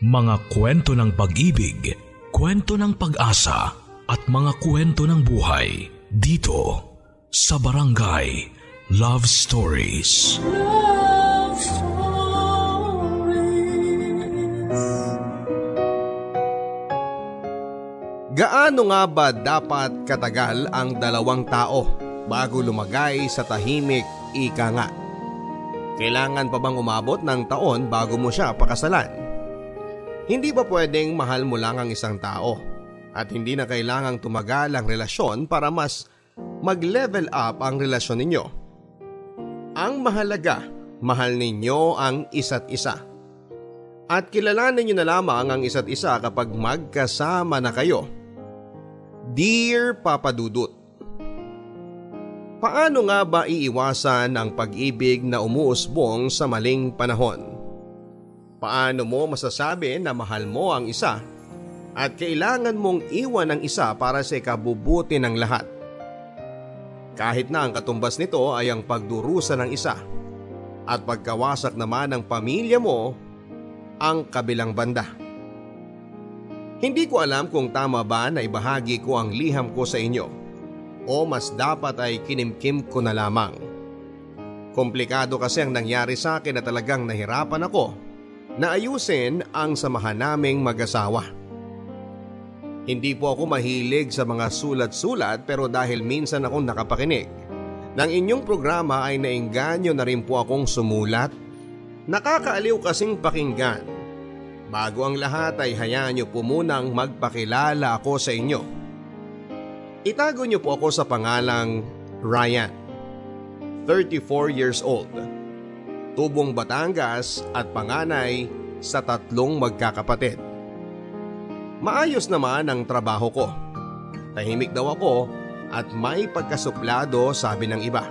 Mga kwento ng pag-ibig, kwento ng pag-asa at mga kwento ng buhay dito sa Barangay Love Stories. Love Stories. Gaano nga ba dapat katagal ang dalawang tao bago lumagay sa tahimik ika nga? Kailangan pa bang umabot ng taon bago mo siya pakasalan? Hindi ba pwedeng mahal mo lang ang isang tao at hindi na kailangang tumagal ang relasyon para mas mag-level up ang relasyon ninyo? Ang mahalaga, mahal ninyo ang isa't isa. At kilalanin nyo na lamang ang isa't isa kapag magkasama na kayo. Dear Papa Dudut, Paano nga ba iiwasan ang pag-ibig na umuusbong sa maling panahon? Paano mo masasabi na mahal mo ang isa at kailangan mong iwan ang isa para sa ikabubuti ng lahat? Kahit na ang katumbas nito ay ang pagdurusa ng isa at pagkawasak naman ng pamilya mo ang kabilang banda. Hindi ko alam kung tama ba na ibahagi ko ang liham ko sa inyo o mas dapat ay kinimkim ko na lamang. Komplikado kasi ang nangyari sa akin na talagang nahirapan ako na ayusin ang samahan naming mag-asawa. Hindi po ako mahilig sa mga sulat-sulat pero dahil minsan akong nakapakinig ng inyong programa ay nainganyo na rin po akong sumulat. Nakakaaliw kasing pakinggan. Bago ang lahat ay hayaan niyo po munang magpakilala ako sa inyo. Itago niyo po ako sa pangalang Ryan. 34 years old. Tubong Batangas at panganay sa tatlong magkakapatid. Maayos naman ang trabaho ko. Tahimik daw ako at may pagkasuplado sabi ng iba.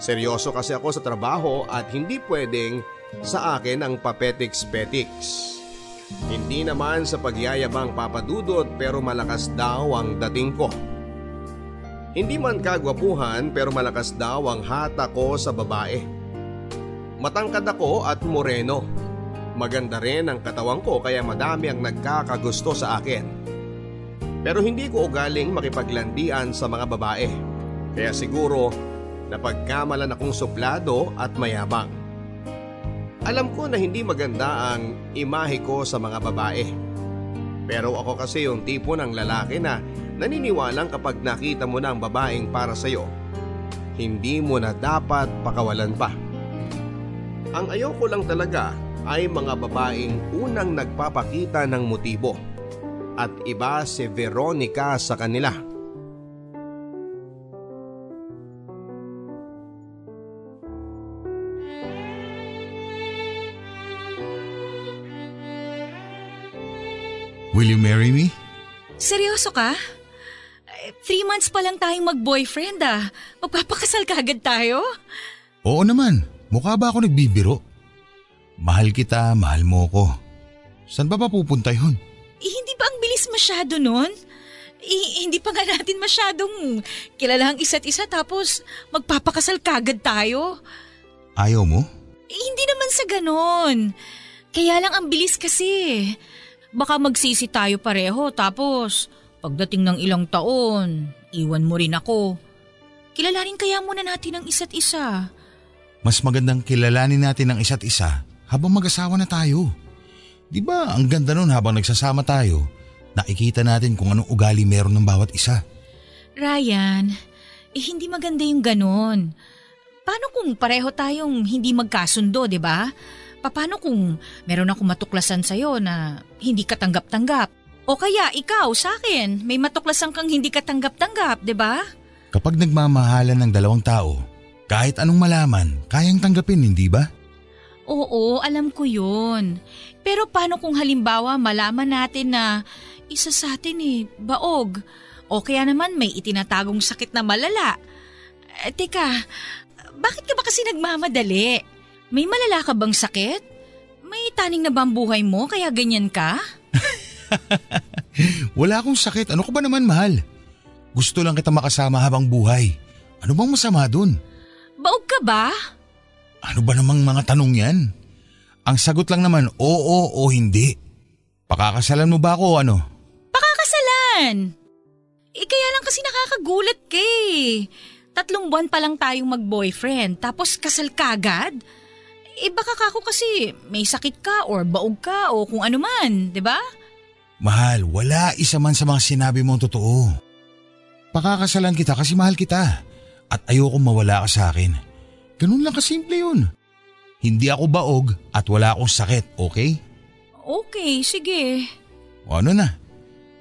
Seryoso kasi ako sa trabaho at hindi pwedeng sa akin ang papetiks-petiks. Hindi naman sa pagyayabang papadudot pero malakas daw ang dating ko. Hindi man kagwapuhan pero malakas daw ang hata ko sa babae. Matangkad ako at moreno. Maganda rin ang katawan ko kaya madami ang nagkakagusto sa akin. Pero hindi ko ugaling makipaglandian sa mga babae. Kaya siguro napagkamalan akong suplado at mayabang. Alam ko na hindi maganda ang imahe ko sa mga babae. Pero ako kasi yung tipo ng lalaki na naniniwalang kapag nakita mo na ang babaeng para sa'yo, hindi mo na dapat pakawalan pa. Ang ayoko lang talaga ay mga babaeng unang nagpapakita ng motibo at iba si Veronica sa kanila. Will you marry me? Seryoso ka? Eh, three months pa lang tayong mag-boyfriend ah. Magpapakasal ka agad tayo? Oo naman. Mukha ba ako nagbibiro? Mahal kita, mahal mo ko. Saan ba papupunta yun? Eh, hindi ba ang bilis masyado nun? Eh, hindi pa nga natin masyadong kilala ang isa't isa tapos magpapakasal kagad tayo. Ayaw mo? Eh, hindi naman sa ganon. Kaya lang ang bilis kasi. Baka magsisi tayo pareho tapos pagdating ng ilang taon, iwan mo rin ako. Kilalanin kaya muna natin ang isa't isa. Mas magandang kilalanin natin ang isa't isa habang mag-asawa na tayo. Di ba ang ganda nun habang nagsasama tayo, nakikita natin kung anong ugali meron ng bawat isa. Ryan, eh hindi maganda yung ganon. Paano kung pareho tayong hindi magkasundo, di ba? Paano kung meron akong matuklasan sa'yo na hindi katanggap-tanggap? O kaya ikaw sa akin, may matuklasan kang hindi katanggap-tanggap, di ba? Kapag nagmamahalan ng dalawang tao, kahit anong malaman, kayang tanggapin, hindi ba? Oo, alam ko yun. Pero paano kung halimbawa malaman natin na isa sa atin eh, baog, o kaya naman may itinatagong sakit na malala? Eh, teka, bakit ka ba kasi nagmamadali? May malala ka bang sakit? May taning na ba buhay mo kaya ganyan ka? Wala akong sakit. Ano ko ba naman, mahal? Gusto lang kita makasama habang buhay. Ano bang masama dun? Baog ka ba? Ano ba namang mga tanong yan? Ang sagot lang naman, oo o hindi. Pakakasalan mo ba ako o ano? Pakakasalan! Eh kaya lang kasi nakakagulat ka eh. Tatlong buwan pa lang tayong mag-boyfriend, tapos kasal kagad? Eh baka kako kasi may sakit ka or baog ka o kung ano man, di ba? Mahal, wala isa man sa mga sinabi mong totoo. Pakakasalan kita kasi mahal kita at ayoko mawala ka sa akin. Ganun lang kasimple yun. Hindi ako baog at wala akong sakit, okay? Okay, sige. O ano na?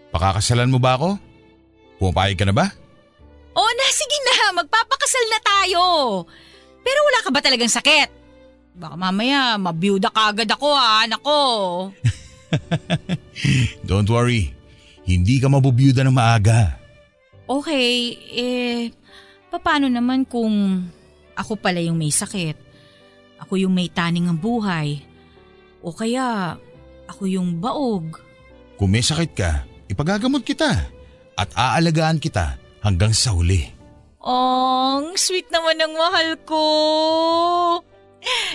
Pakakasalan mo ba ako? Pumapayag ka na ba? O na, sige na, magpapakasal na tayo. Pero wala ka ba talagang sakit? Baka mamaya mabiyuda ka agad ako ha, anak ko. Don't worry, hindi ka mabubiyuda ng maaga. Okay, eh, paano naman kung ako pala yung may sakit? Ako yung may taning ang buhay? O kaya ako yung baog? Kung may sakit ka, ipagagamot kita at aalagaan kita hanggang sa huli. Ang sweet naman ng mahal ko.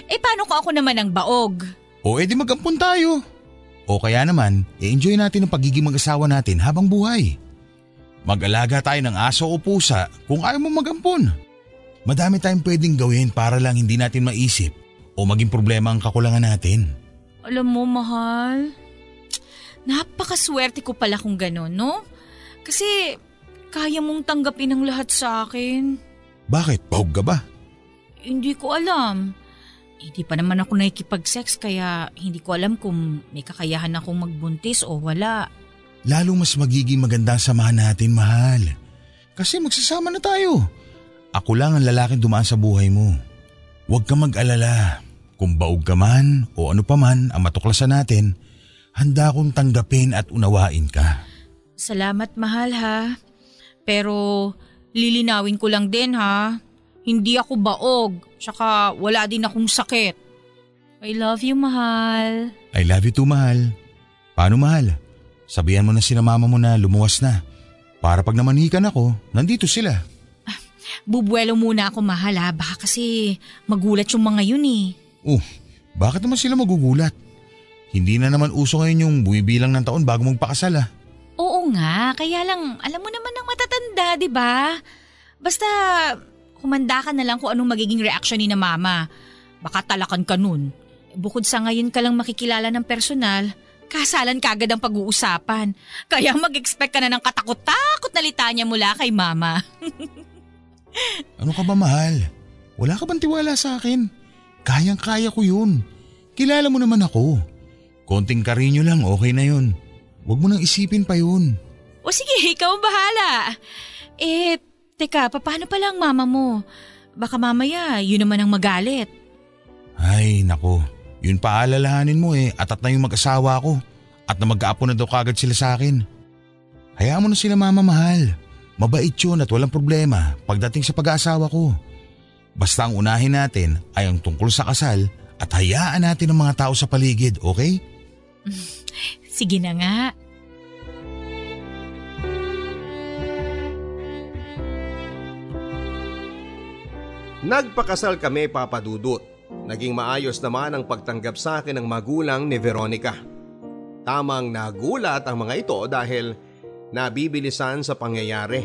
Eh paano kung ako naman ang baog? O edi magampun tayo. O kaya naman, i-enjoy natin ang pagiging mag-asawa natin habang buhay. Mag-alaga tayo ng aso o pusa kung ayaw mo magampun. Madami tayong pwedeng gawin para lang hindi natin maisip o maging problema ang kakulangan natin. Alam mo, mahal, napakaswerte ko pala kung gano'n, no? Kasi kaya mong tanggapin ang lahat sa akin. Bakit? Bahog ka ba? Hindi ko alam. Hindi pa naman ako nakikipag-sex kaya hindi ko alam kung may kakayahan akong magbuntis o wala. Lalo mas magiging maganda ang samahan natin, mahal. Kasi magsasama na tayo. Ako lang ang lalaking dumaan sa buhay mo. Huwag kang mag-alala. Kung baog ka man o ano pa man ang matuklasan natin, handa akong tanggapin at unawain ka. Salamat mahal ha. Pero lilinawin ko lang din ha. Hindi ako baog, tsaka wala din akong sakit. I love you mahal. I love you too, mahal. Paano mahal? Sabihan mo na sina mama mo na lumuwas na. Para pag namanikan ako, nandito sila. Bubuelo muna ako mahal ha, baka kasi magulat yung mga yun eh. Oh, bakit naman sila magugulat? Hindi na naman uso ngayon yung bumibilang ng taon bago magpakasal ah. Oo nga, kaya lang alam mo naman ng matatanda, di ba? Basta humanda ka na lang kung anong magiging reaksyon ni na mama. Baka talakan ka nun. Bukod sa ngayon ka lang makikilala ng personal, kasalan kagad ang pag-uusapan. Kaya mag-expect ka na ng katakot-takot na litanya mula kay mama. Ano ka ba mahal? Wala ka bang tiwala sa akin? Kayang-kaya ko yun. Kilala mo naman ako. Konting karinyo lang, okay na yun. Huwag mo nang isipin pa yun. o sige, ikaw ang bahala. Eh, teka, paano pala ang mama mo? Baka mamaya, yun naman ang magalit. Ay, nako. Yun pa alalahanin mo eh, atat na yung mag-asawa ko. At na mag-aapo na daw kagad sila sa akin. Hayaan mo na sila mama mahal. Mabait yun at walang problema pagdating sa pag-aasawa ko. Basta ang unahin natin ay ang tungkol sa kasal at hayaan natin ang mga tao sa paligid, okay? Sige na nga. Nagpakasal kami papadudot. Naging maayos naman ang pagtanggap sa akin ng magulang ni Veronica. Tamang nagulat ang mga ito dahil nabibilisan sa pangyayari.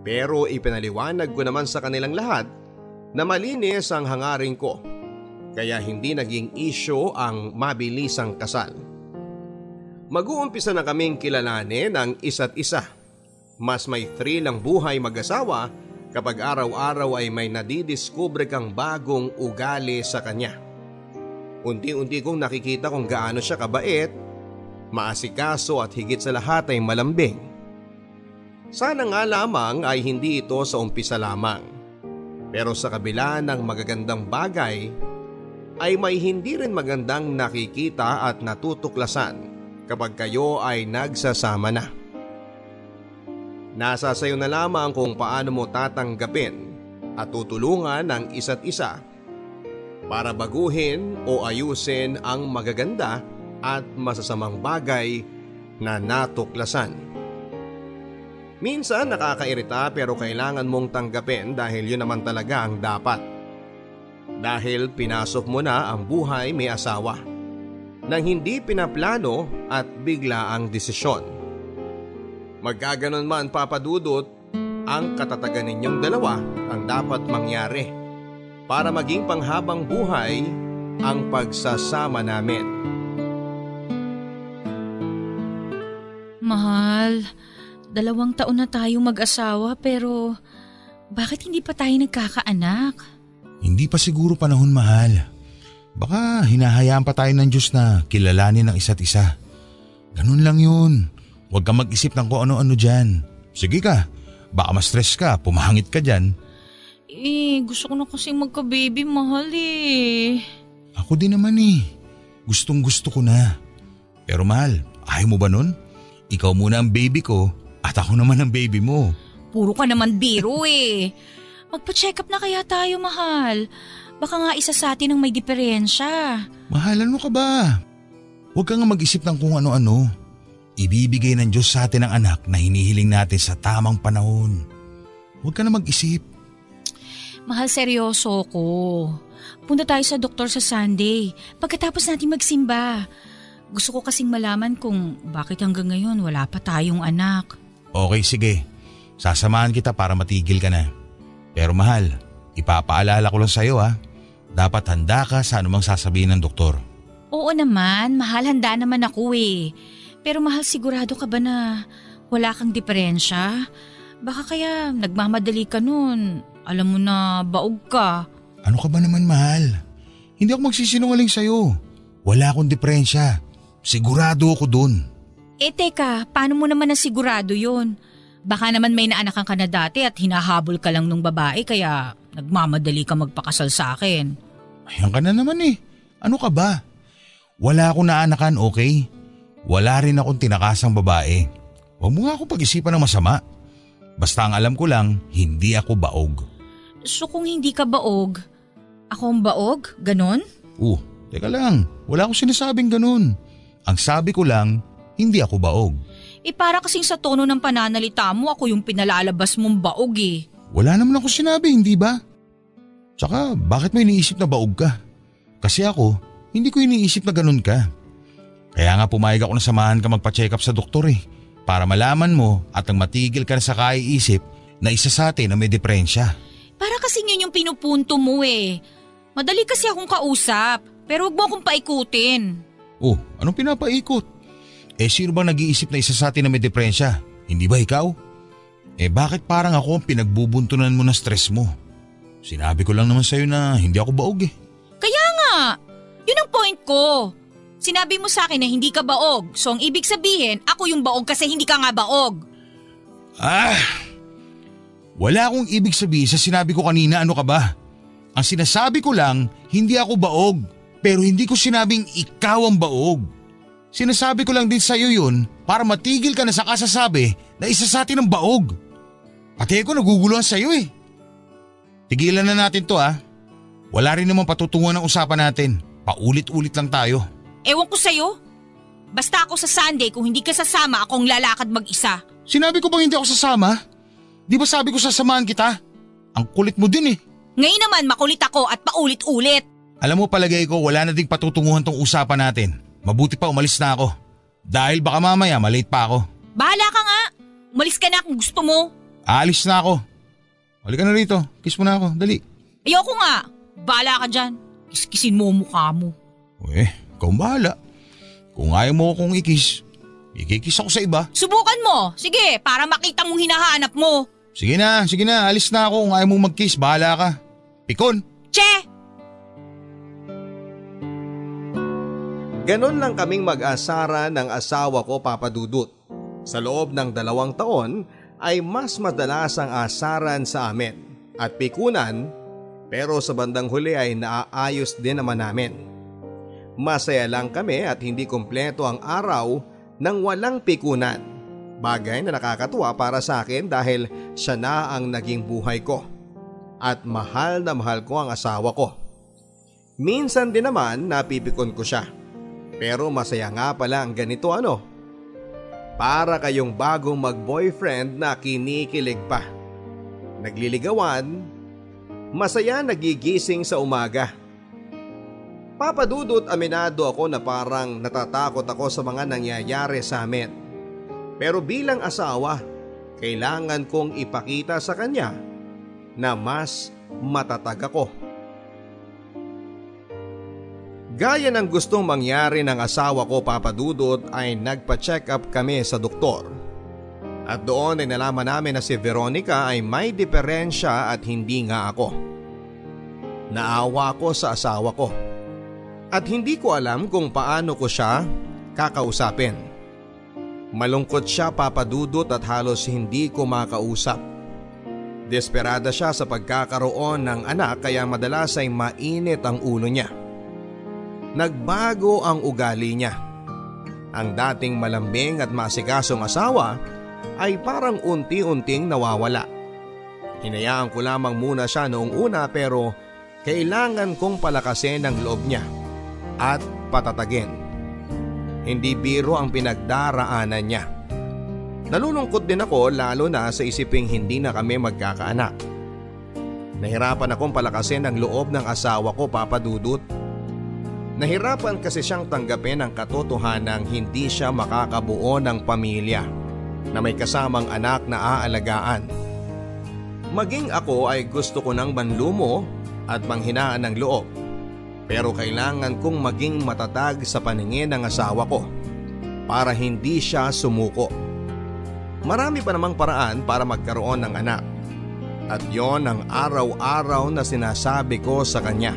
Pero ipinaliwanag ko naman sa kanilang lahat na malinis ang hangarin ko. Kaya hindi naging issue ang mabilisang kasal. Mag-uumpisa na kaming kilalanin ang isa't isa. Mas may thrill ang buhay mag-asawa kapag araw-araw ay may nadidiskubre kang bagong ugali sa kanya. Unti-unti kong nakikita kung gaano siya kabait, maasikaso at higit sa lahat ay malambing. Sana nga lamang ay hindi ito sa umpisa lamang. Pero sa kabila ng magagandang bagay, ay may hindi rin magandang nakikita at natutuklasan kapag kayo ay nagsasama na. Nasa sayo na lamang kung paano mo tatanggapin at tutulungan ang isa't isa para baguhin o ayusin ang magaganda at masasamang bagay na natuklasan. Minsan nakakairita pero kailangan mong tanggapin dahil yun naman talaga ang dapat. Dahil pinasok mo na ang buhay may asawa nang hindi pinaplano at bigla ang desisyon. Magkaganon man papadudot, ang katatagan ninyong dalawa ang dapat mangyari para maging panghabang buhay ang pagsasama namin. Mahal, dalawang taon na tayo mag-asawa pero bakit hindi pa tayo nagkakaanak? Hindi pa siguro panahon mahal. Baka hinahayaan pa tayo ng Diyos na kilalanin ang isa't isa. Ganun lang yun. Huwag ka mag-isip ng kung ano-ano dyan. Sige ka, baka ma-stress ka, pumahangit ka dyan. Eh, gusto ko na kasi magka-baby, mahal eh. Ako din naman eh. Gustong gusto ko na. Pero mahal, ayaw mo ba nun? Ikaw muna ang baby ko at ako naman ang baby mo. Puro ka naman biro eh. Magpa-check up na kaya tayo, mahal. Baka nga isa sa atin ang may diferensya. Mahal, ano ka ba? Huwag kang mag-isip ng kung ano-ano. Ibibigay ng Diyos sa atin ang anak na hinihiling natin sa tamang panahon. Huwag ka na mag-isip. Mahal, seryoso ko. Punta tayo sa doktor sa Sunday pagkatapos natin magsimba. Gusto ko kasing malaman kung bakit hanggang ngayon wala pa tayong anak. Okay, sige. Sasamahan kita para matigil ka na. Pero mahal, ipapaalala ko lang sa'yo ha. Dapat handa ka sa anumang sasabihin ng doktor. Oo naman, mahal handa naman ako eh. Pero mahal sigurado ka ba na wala kang diferensya? Baka kaya nagmamadali ka nun. Alam mo na baog ka. Ano ka ba naman mahal? Hindi ako magsisinungaling sa'yo. Wala akong diferensya. Sigurado ako dun. Eh teka, paano mo naman nasigurado yun? Baka naman may naanakan ka na dati at hinahabol ka lang nung babae kaya nagmamadali ka magpakasal sa akin. Ayan ka na naman eh. Ano ka ba? Wala akong naanakan, okay? Wala rin akong tinakasang babae. Huwag mo nga ako pag-isipan ng masama. Basta ang alam ko lang, hindi ako baog. So kung hindi ka baog, ako ang baog? Ganon? Uh, teka lang. Wala akong sinasabing ganun. Ang sabi ko lang, hindi ako baog. Eh para kasing sa tono ng pananalita mo, ako yung pinalalabas mong baog eh. Wala naman ako sinabi, hindi ba? Tsaka bakit mo iniisip na baog ka? Kasi ako, hindi ko iniisip na ganun ka. Kaya nga pumayag ako na samahan ka magpa-check up sa doktor eh. Para malaman mo at nang matigil ka na sa kaiisip na isa sa atin na may depresya. Para kasing yun yung pinupunto mo eh. Madali kasi akong kausap, pero wag mo akong paikutin. Oh, anong pinapaikot? Eh sino bang nag-iisip na isa sa atin na may depresya? Hindi ba ikaw? Eh bakit parang ako ang pinagbubuntunan mo ng stress mo? Sinabi ko lang naman sa'yo na hindi ako baog eh. Kaya nga, yun ang point ko. Sinabi mo sa akin na hindi ka baog, so ang ibig sabihin, ako yung baog kasi hindi ka nga baog. Ah! Wala akong ibig sabihin sa sinabi ko kanina ano ka ba? Ang sinasabi ko lang, hindi ako baog. Pero hindi ko sinabing ikaw ang baog. Sinasabi ko lang din sa'yo yun para matigil ka na sa kasasabi na isa sa atin ang baog. Pati ako naguguluhan sa'yo eh. Tigilan na natin to ah. Wala rin naman patutunguhan ng usapan natin. Paulit-ulit lang tayo. Ewan ko sa'yo. Basta ako sa Sunday, kung hindi ka sasama, akong lalakad mag-isa. Sinabi ko bang hindi ako sasama? Di ba sabi ko sasamahan kita? Ang kulit mo din eh. Ngayon naman makulit ako at paulit-ulit. Alam mo palagay ko wala na ding patutunguhan tong usapan natin. Mabuti pa umalis na ako. Dahil baka mamaya malate pa ako. Bahala ka nga. Umalis ka na kung gusto mo. Aalis na ako. Halika na rito. Kiss mo na ako. Dali. Ayoko nga. Bahala ka dyan. Kiskisin mo ang mukha mo. Eh, ikaw bahala. Kung ayaw mo akong ikis, ikikis ako sa iba. Subukan mo. Sige, para makita mong hinahanap mo. Sige na, sige na. Alis na ako. Kung ayaw mong mag-kiss, bahala ka. Pikon! Che! Ganon lang kaming mag-asara ng asawa ko papadudot. Sa loob ng dalawang taon ay mas madalas ang asaran sa amin at pikunan pero sa bandang huli ay naaayos din naman namin. Masaya lang kami at hindi kumpleto ang araw nang walang pikunan. Bagay na nakakatuwa para sa akin dahil siya na ang naging buhay ko. At mahal na mahal ko ang asawa ko. Minsan din naman napipikon ko siya. Pero masaya nga pala ang ganito ano. Para kayong bagong mag-boyfriend na kinikilig pa. Nagliligawan, Masaya nagigising sa umaga. Papadudot aminado ako na parang natatakot ako sa mga nangyayari sa amin. Pero bilang asawa, kailangan kong ipakita sa kanya na mas matatag ako. Gaya ng gustong mangyari ng asawa ko papadudot ay nagpa-check up kami sa doktor. At doon ay nalaman namin na si Veronica ay may diferensya at hindi nga ako. Naawa ko sa asawa ko. At hindi ko alam kung paano ko siya kakausapin. Malungkot siya papadudot at halos hindi ko makausap. Desperada siya sa pagkakaroon ng anak kaya madalas ay mainit ang ulo niya. Nagbago ang ugali niya. Ang dating malambing at masikasong asawa ay parang unti-unting nawawala. Hinayaan ko lamang muna siya noong una pero kailangan kong palakasin ang loob niya at patatagin. Hindi biro ang pinagdaraanan niya. Nalulungkot din ako lalo na sa isiping hindi na kami magkakaanak. Nahirapan akong palakasin ang loob ng asawa ko papadudot Nahirapan kasi siyang tanggapin ang katotohanang hindi siya makakabuo ng pamilya na may kasamang anak na aalagaan. Maging ako ay gusto ko ng manlumo at manghinaan ng loob. Pero kailangan kong maging matatag sa paningin ng asawa ko para hindi siya sumuko. Marami pa namang paraan para magkaroon ng anak. At yon ang araw-araw na sinasabi ko sa kanya.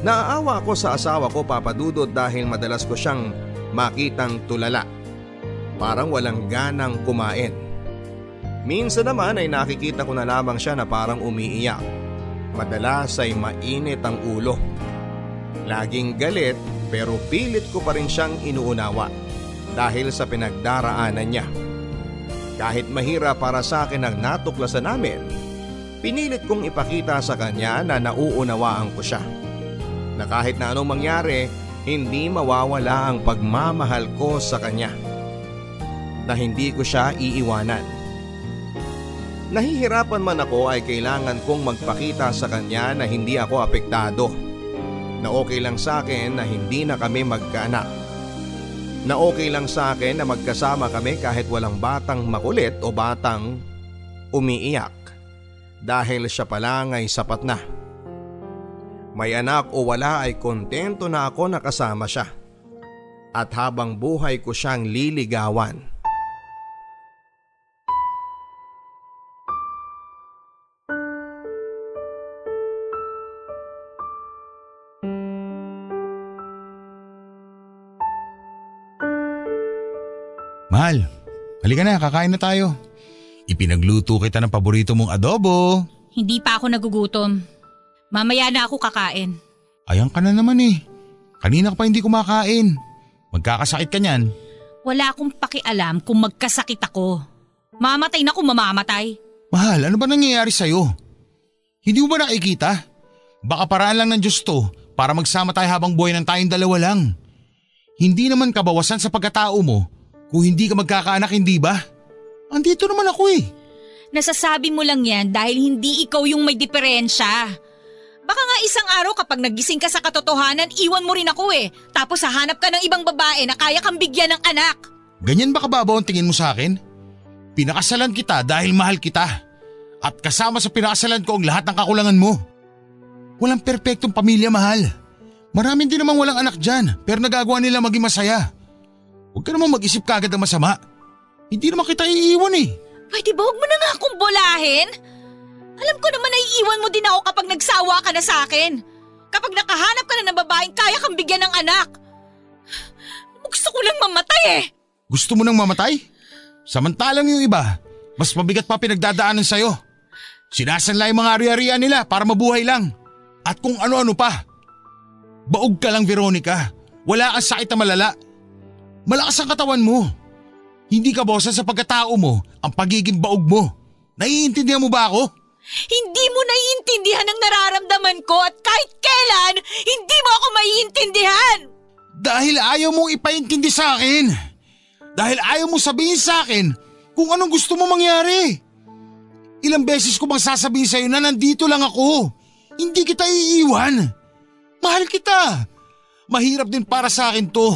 Naaawa ako sa asawa ko papadudod dahil madalas ko siyang makitang tulala. Parang walang ganang kumain. Minsan naman ay nakikita ko na lamang siya na parang umiiyak. Madalas ay mainit ang ulo. Laging galit pero pilit ko pa rin siyang inuunawa dahil sa pinagdaraanan niya. Kahit mahira para sa akin ang natuklasan namin, pinilit kong ipakita sa kanya na nauunawaan ko siya na kahit na anong mangyari, hindi mawawala ang pagmamahal ko sa kanya. Na hindi ko siya iiwanan. Nahihirapan man ako ay kailangan kong magpakita sa kanya na hindi ako apektado. Na okay lang sa akin na hindi na kami magkaanak. Na okay lang sa akin na magkasama kami kahit walang batang makulit o batang umiiyak. Dahil siya pa lang ay sapat na. May anak o wala ay kontento na ako nakasama siya. At habang buhay ko siyang liligawan. Mahal, halika na, kakain na tayo. Ipinagluto kita ng paborito mong adobo. Hindi pa ako nagugutom. Mamaya na ako kakain. Ayan ka na naman eh. Kanina ka pa hindi kumakain. Magkakasakit ka niyan. Wala akong pakialam kung magkasakit ako. Mamatay na kung mamamatay. Mahal, ano ba nangyayari sa'yo? Hindi mo ba nakikita? Baka paraan lang ng Diyos to para magsama tayo habang buhay ng tayong dalawa lang. Hindi naman kabawasan sa pagkatao mo kung hindi ka magkakaanak, hindi ba? Andito naman ako eh. Nasasabi mo lang yan dahil hindi ikaw yung may diferensya. Baka nga isang araw kapag nagising ka sa katotohanan, iwan mo rin ako eh. Tapos hahanap ka ng ibang babae na kaya kang bigyan ng anak. Ganyan ba kababaw ang tingin mo sa akin? Pinakasalan kita dahil mahal kita. At kasama sa pinakasalan ko ang lahat ng kakulangan mo. Walang perpektong pamilya mahal. Maraming din namang walang anak dyan pero nagagawa nila maging masaya. Huwag ka naman mag-isip kagad ng masama. Hindi naman kita iiwan eh. Pwede ba huwag mo na nga akong bulahin? Alam ko naman naiiwan mo din ako kapag nagsawa ka na sa akin. Kapag nakahanap ka na ng babaeng kaya kang bigyan ng anak. Gusto ko lang mamatay eh. Gusto mo nang mamatay? Samantalang yung iba, mas mabigat pa pinagdadaanan sa'yo. Sinasanla yung mga ari-arian nila para mabuhay lang. At kung ano-ano pa. Baog ka lang Veronica. Wala kang sakit na malala. Malakas ang katawan mo. Hindi ka bosan sa pagkatao mo ang pagiging baog mo. Naiintindihan mo ba ako? Hindi mo naiintindihan ang nararamdaman ko at kahit kailan, hindi mo ako maiintindihan! Dahil ayaw mong ipaintindi sa akin. Dahil ayaw mo sabihin sa akin kung anong gusto mo mangyari. Ilang beses ko bang sasabihin sa'yo na nandito lang ako? Hindi kita iiwan. Mahal kita. Mahirap din para sa akin to.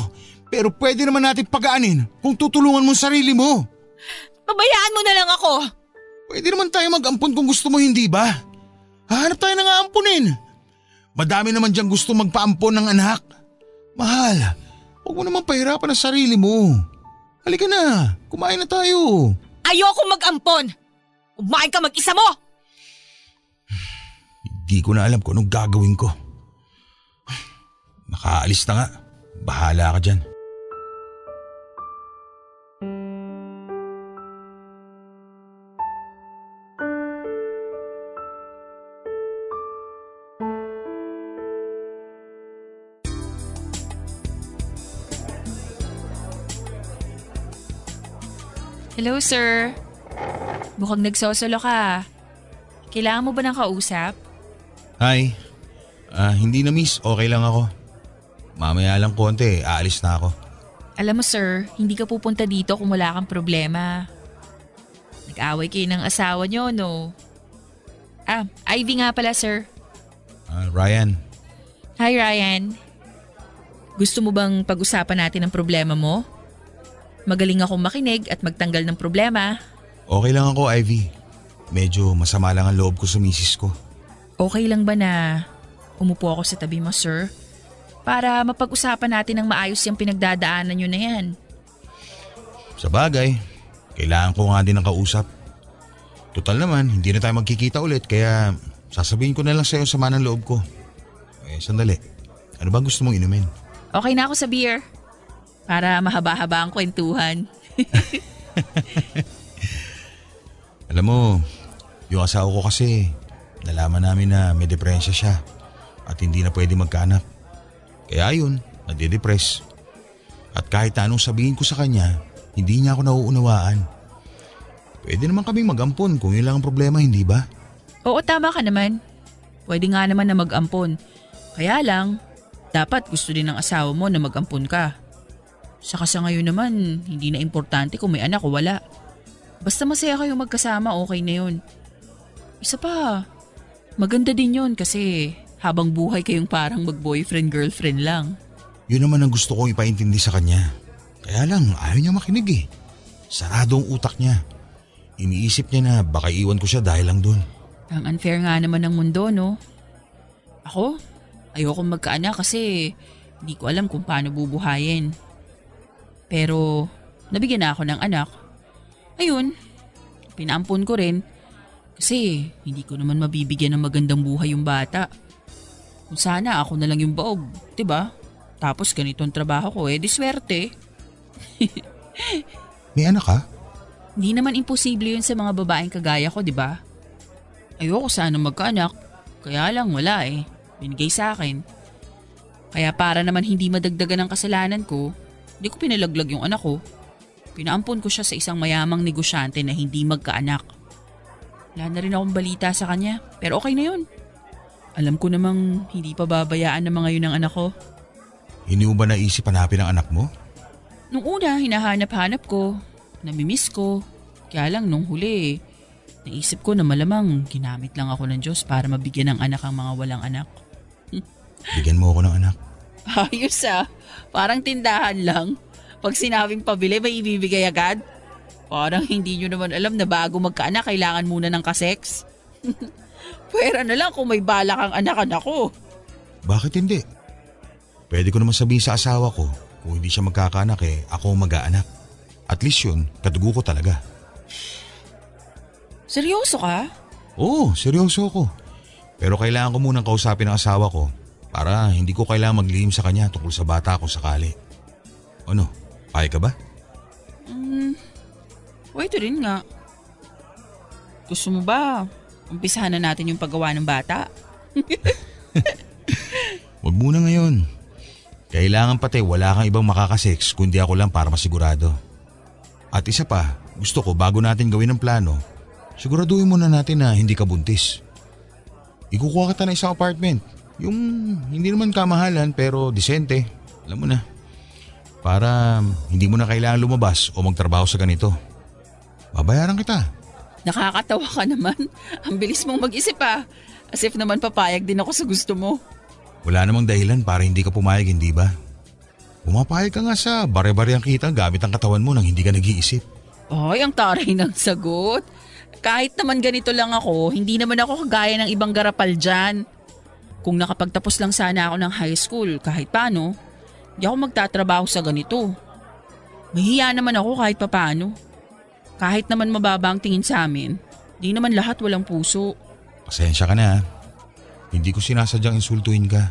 Pero pwede naman natin pagaanin kung tutulungan mo sarili mo. Pabayaan mo na lang ako. Pwede naman tayo mag-ampon kung gusto mo hindi ba? Hahanap tayo ng aampunin. Madami naman diyang gusto magpaampon ng anak. Mahal, huwag mo naman pahirapan ang sarili mo. Halika na, kumain na tayo. Ayoko mag-ampon. Kumain ka mag-isa mo. Hindi ko na alam kung anong gagawin ko. Nakaalis na nga. Bahala ka dyan. Hello, sir. Mukhang nagsosolo ka. Kailangan mo ba ng kausap? Hi. Ah, hindi na miss, okay lang ako. Mamaya lang konti, aalis na ako. Alam mo, sir, hindi ka pupunta dito kung wala kang problema. Nag-away kayo ng asawa niyo, no? Ah, Ivy nga pala, sir. Ah, Ryan, Hi, Ryan. Gusto mo bang pag-usapan natin ang problema mo? Magaling akong makinig at magtanggal ng problema. okay lang ako Ivy. Medyo masama lang ang loob ko sa misis ko. Okay lang ba na umupo ako sa tabi mo, sir? Para mapag-usapan natin ng maayos yung pinagdadaanan nyo na yan. Sa bagay, kailangan ko nga din ng kausap. Total naman, hindi na tayo magkikita ulit kaya sasabihin ko na lang sa'yo sama ng loob ko. Eh, sandali. Ano ba gusto mong inumin? Okay na ako sa beer. Para mahaba-haba ang kwentuhan. Alam mo, yung asawa ko kasi, nalaman namin na may depresya siya at hindi na pwede magkaanak. Kaya yun, nadidepress. At kahit anong sabihin ko sa kanya, hindi niya ako nauunawaan. Pwede naman kaming magampon kung yun lang ang problema, hindi ba? Oo, tama ka naman. Pwede nga naman na mag-ampon. Kaya lang, dapat gusto din ng asawa mo na mag-ampon ka. Saka sa ngayon naman, hindi na importante kung may anak o wala. Basta masaya kayong magkasama, okay na yun. Isa pa, maganda din yun kasi habang buhay kayong parang mag-boyfriend-girlfriend lang. Yun naman ang gusto kong ipaintindi sa kanya. Kaya lang, ayaw niya makinig eh. Sarado ang utak niya. Iniisip niya na baka iwan ko siya dahil lang dun. Ang unfair nga naman ng mundo, no? Ako, ayokong magkaanak kasi hindi ko alam kung paano bubuhayin. Pero, nabigyan na ako ng anak. Ayun, pinaampon ko rin kasi hindi ko naman mabibigyan ng magandang buhay yung bata. Kung sana ako na lang yung baog, ba? Tapos ganito ang trabaho ko eh, di swerte. May anak ka? Hindi naman imposible yun sa mga babaeng kagaya ko, di ba? Ayoko sana magkaanak, kaya lang wala eh. Binigay sa akin. Kaya para naman hindi madagdagan ang kasalanan ko, di ko pinalaglag yung anak ko. Pinaampon ko siya sa isang mayamang negosyante na hindi magkaanak. Wala na rin akong balita sa kanya, pero okay na yun. Alam ko namang hindi pa babayaan ng mga yun ang anak ko. Hindi mo ba naisip hanapin ang anak mo? Nung una, hinahanap-hanap ko, namimiss ko. Kaya lang nung huli, naisip ko na malamang ginamit lang ako ng Diyos para mabigyan ng anak ang mga walang anak. Bigyan mo ako ng anak. Ayos ah, parang tindahan lang. Pag sinabing pabili, may ibibigay agad. Parang hindi nyo naman alam na bago magkaanak, kailangan muna ng kasex. Pwera na lang kung may balak ang anak-anak ko. Bakit hindi? Pwede ko naman sabihin sa asawa ko, kung hindi siya magkakaanak eh, ako ang mag-aanak. At least yun, kadugo ko talaga. Seryoso ka? Oo, seryoso ako. Pero kailangan ko munang kausapin ang asawa ko para hindi ko kailangan maglihim sa kanya tungkol sa bata kung sakali. Ano, payag ka ba? Hmm, pwede rin nga. Gusto mo ba, umpisahan na natin yung paggawa ng bata? Huwag muna ngayon. Kailangan pati wala kang ibang makakasex kundi ako lang para masigurado. At isa pa, gusto ko bago natin gawin ang plano, siguraduhin muna natin na hindi ka buntis. Ikukuha kita ng isang apartment. Yung hindi naman kamahalan pero disente. Alam mo na. Para hindi mo na kailangan lumabas o magtrabaho sa ganito. Babayaran kita. Nakakatawa ka naman. Ang bilis mong mag-isip ah. As if naman papayag din ako sa gusto mo. Wala namang dahilan para hindi ka pumayag, hindi ba? Pumapayag ka nga sa bare-bare ang kita gamit ang katawan mo nang hindi ka nag-iisip. Ay, ang taray ng sagot. Kahit naman ganito lang ako, hindi naman ako kagaya ng ibang garapal dyan. Kung nakapagtapos lang sana ako ng high school kahit paano, di ako magtatrabaho sa ganito. Mahiya naman ako kahit papano. Kahit naman mababa ang tingin sa amin, di naman lahat walang puso. Pasensya ka na. ha. Hindi ko sinasadyang insultuhin ka.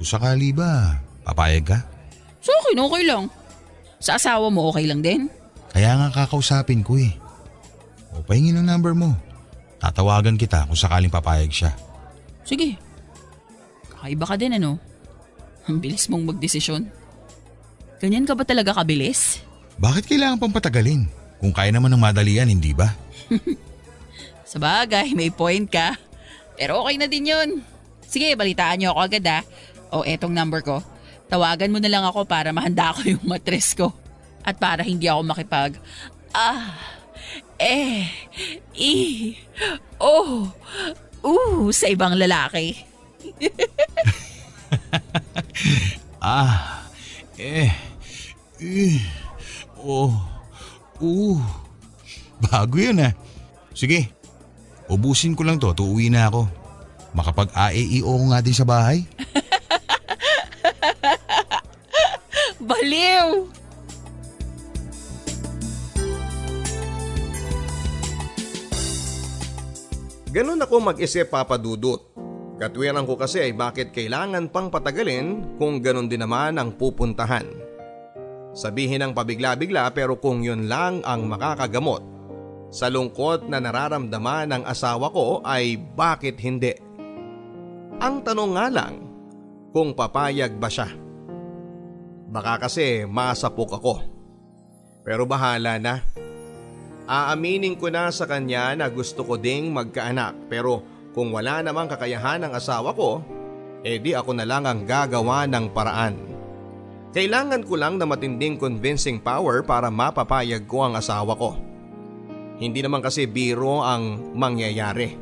Kung sakali ba, papayag ka? So okay, okay lang. Sa asawa mo okay lang din? Kaya nga kakausapin ko eh. O pahingin ang number mo. Tatawagan kita kung sakaling papayag siya. Sige. Kakaiba ka din ano? Ang bilis mong magdesisyon. Ganyan ka ba talaga kabilis? Bakit kailangan pang patagalin? Kung kaya naman ng madalian, hindi ba? Sa bagay, may point ka. Pero okay na din yun. Sige, balitaan niyo ako agad ha. O etong number ko. Tawagan mo na lang ako para mahanda ko yung matres ko. At para hindi ako makipag... Ah, eh, i, oh, uh, sa ibang lalaki. Ah, eh, eh, oh, uh. Bago yun ah. Sige, ubusin ko lang to, tuuwi na ako. Makapag-AEO ko nga din sa bahay. Baliw! Ganun ako mag-isip papadudot. Katwiran ko kasi ay bakit kailangan pang patagalin kung ganun din naman ang pupuntahan. Sabihin ng pabigla-bigla pero kung yun lang ang makakagamot. Sa lungkot na nararamdaman ng asawa ko ay bakit hindi? Ang tanong nga lang kung papayag ba siya. Baka kasi masapok ako. Pero bahala na. Aaminin ko na sa kanya na gusto ko ding magkaanak pero kung wala namang kakayahan ng asawa ko, edi ako na lang ang gagawa ng paraan. Kailangan ko lang na matinding convincing power para mapapayag ko ang asawa ko. Hindi naman kasi biro ang mangyayari.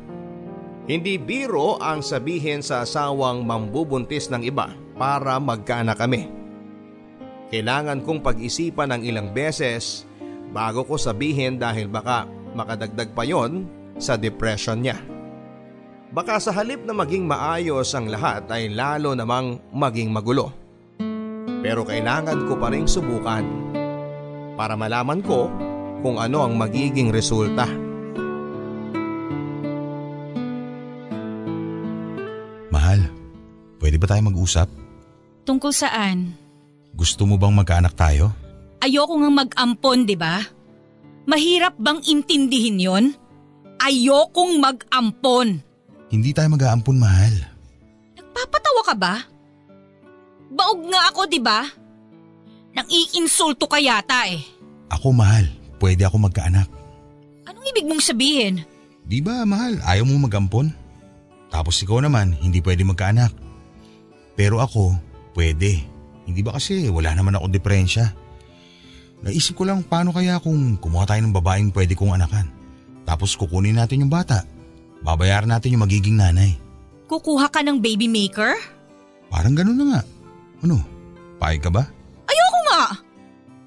Hindi biro ang sabihin sa asawang mambubuntis ng iba para magkaanak kami. Kailangan kong pag-isipan ng ilang beses bago ko sabihin dahil baka makadagdag pa yon sa depression niya. Baka sa halip na maging maayos ang lahat ay lalo namang maging magulo. Pero kailangan ko pa rin subukan para malaman ko kung ano ang magiging resulta. Mahal, pwede ba tayo mag-usap? Tungkol saan? Gusto mo bang magkaanak tayo? Ayoko nga mag-ampon, di ba? Mahirap bang intindihin yon? Ayokong mag-ampon. Hindi tayo mag-aampon, mahal. Nagpapatawa ka ba? Baog nga ako, di ba? Nang iinsulto ka yata eh. Ako, mahal. Pwede ako magkaanak. Anong ibig mong sabihin? Di ba, mahal? Ayaw mo mag-ampon? Tapos ikaw naman, hindi pwede magkaanak. Pero ako, pwede. Hindi ba kasi wala naman akong diferensya? Naisip ko lang paano kaya kung kumuha tayo ng babaeng pwede kong anakan. Tapos kukunin natin yung bata. Babayaran natin yung magiging nanay. Kukuha ka ng baby maker? Parang ganun na nga. Ano? Payag ka ba? Ayoko nga!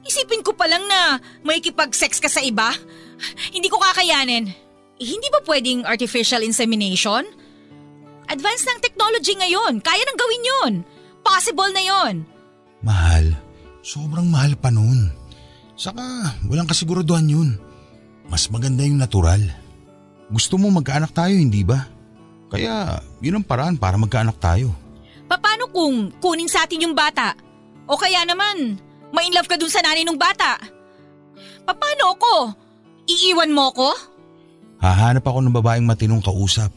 Isipin ko pa lang na may kipag-sex ka sa iba. Hindi ko kakayanin. Eh, hindi ba pwedeng artificial insemination? Advance ng technology ngayon. Kaya nang gawin yun. Possible na yon. Mahal. Sobrang mahal pa nun. Saka walang kasiguraduhan yun. Mas maganda yung natural. Gusto mo magkaanak tayo, hindi ba? Kaya yun ang paraan para magkaanak tayo. Paano kung kunin sa atin yung bata? O kaya naman, ma-inlove ka dun sa nanay ng bata? Paano ako? Iiwan mo ko? Hahanap ako ng babaeng matinong kausap.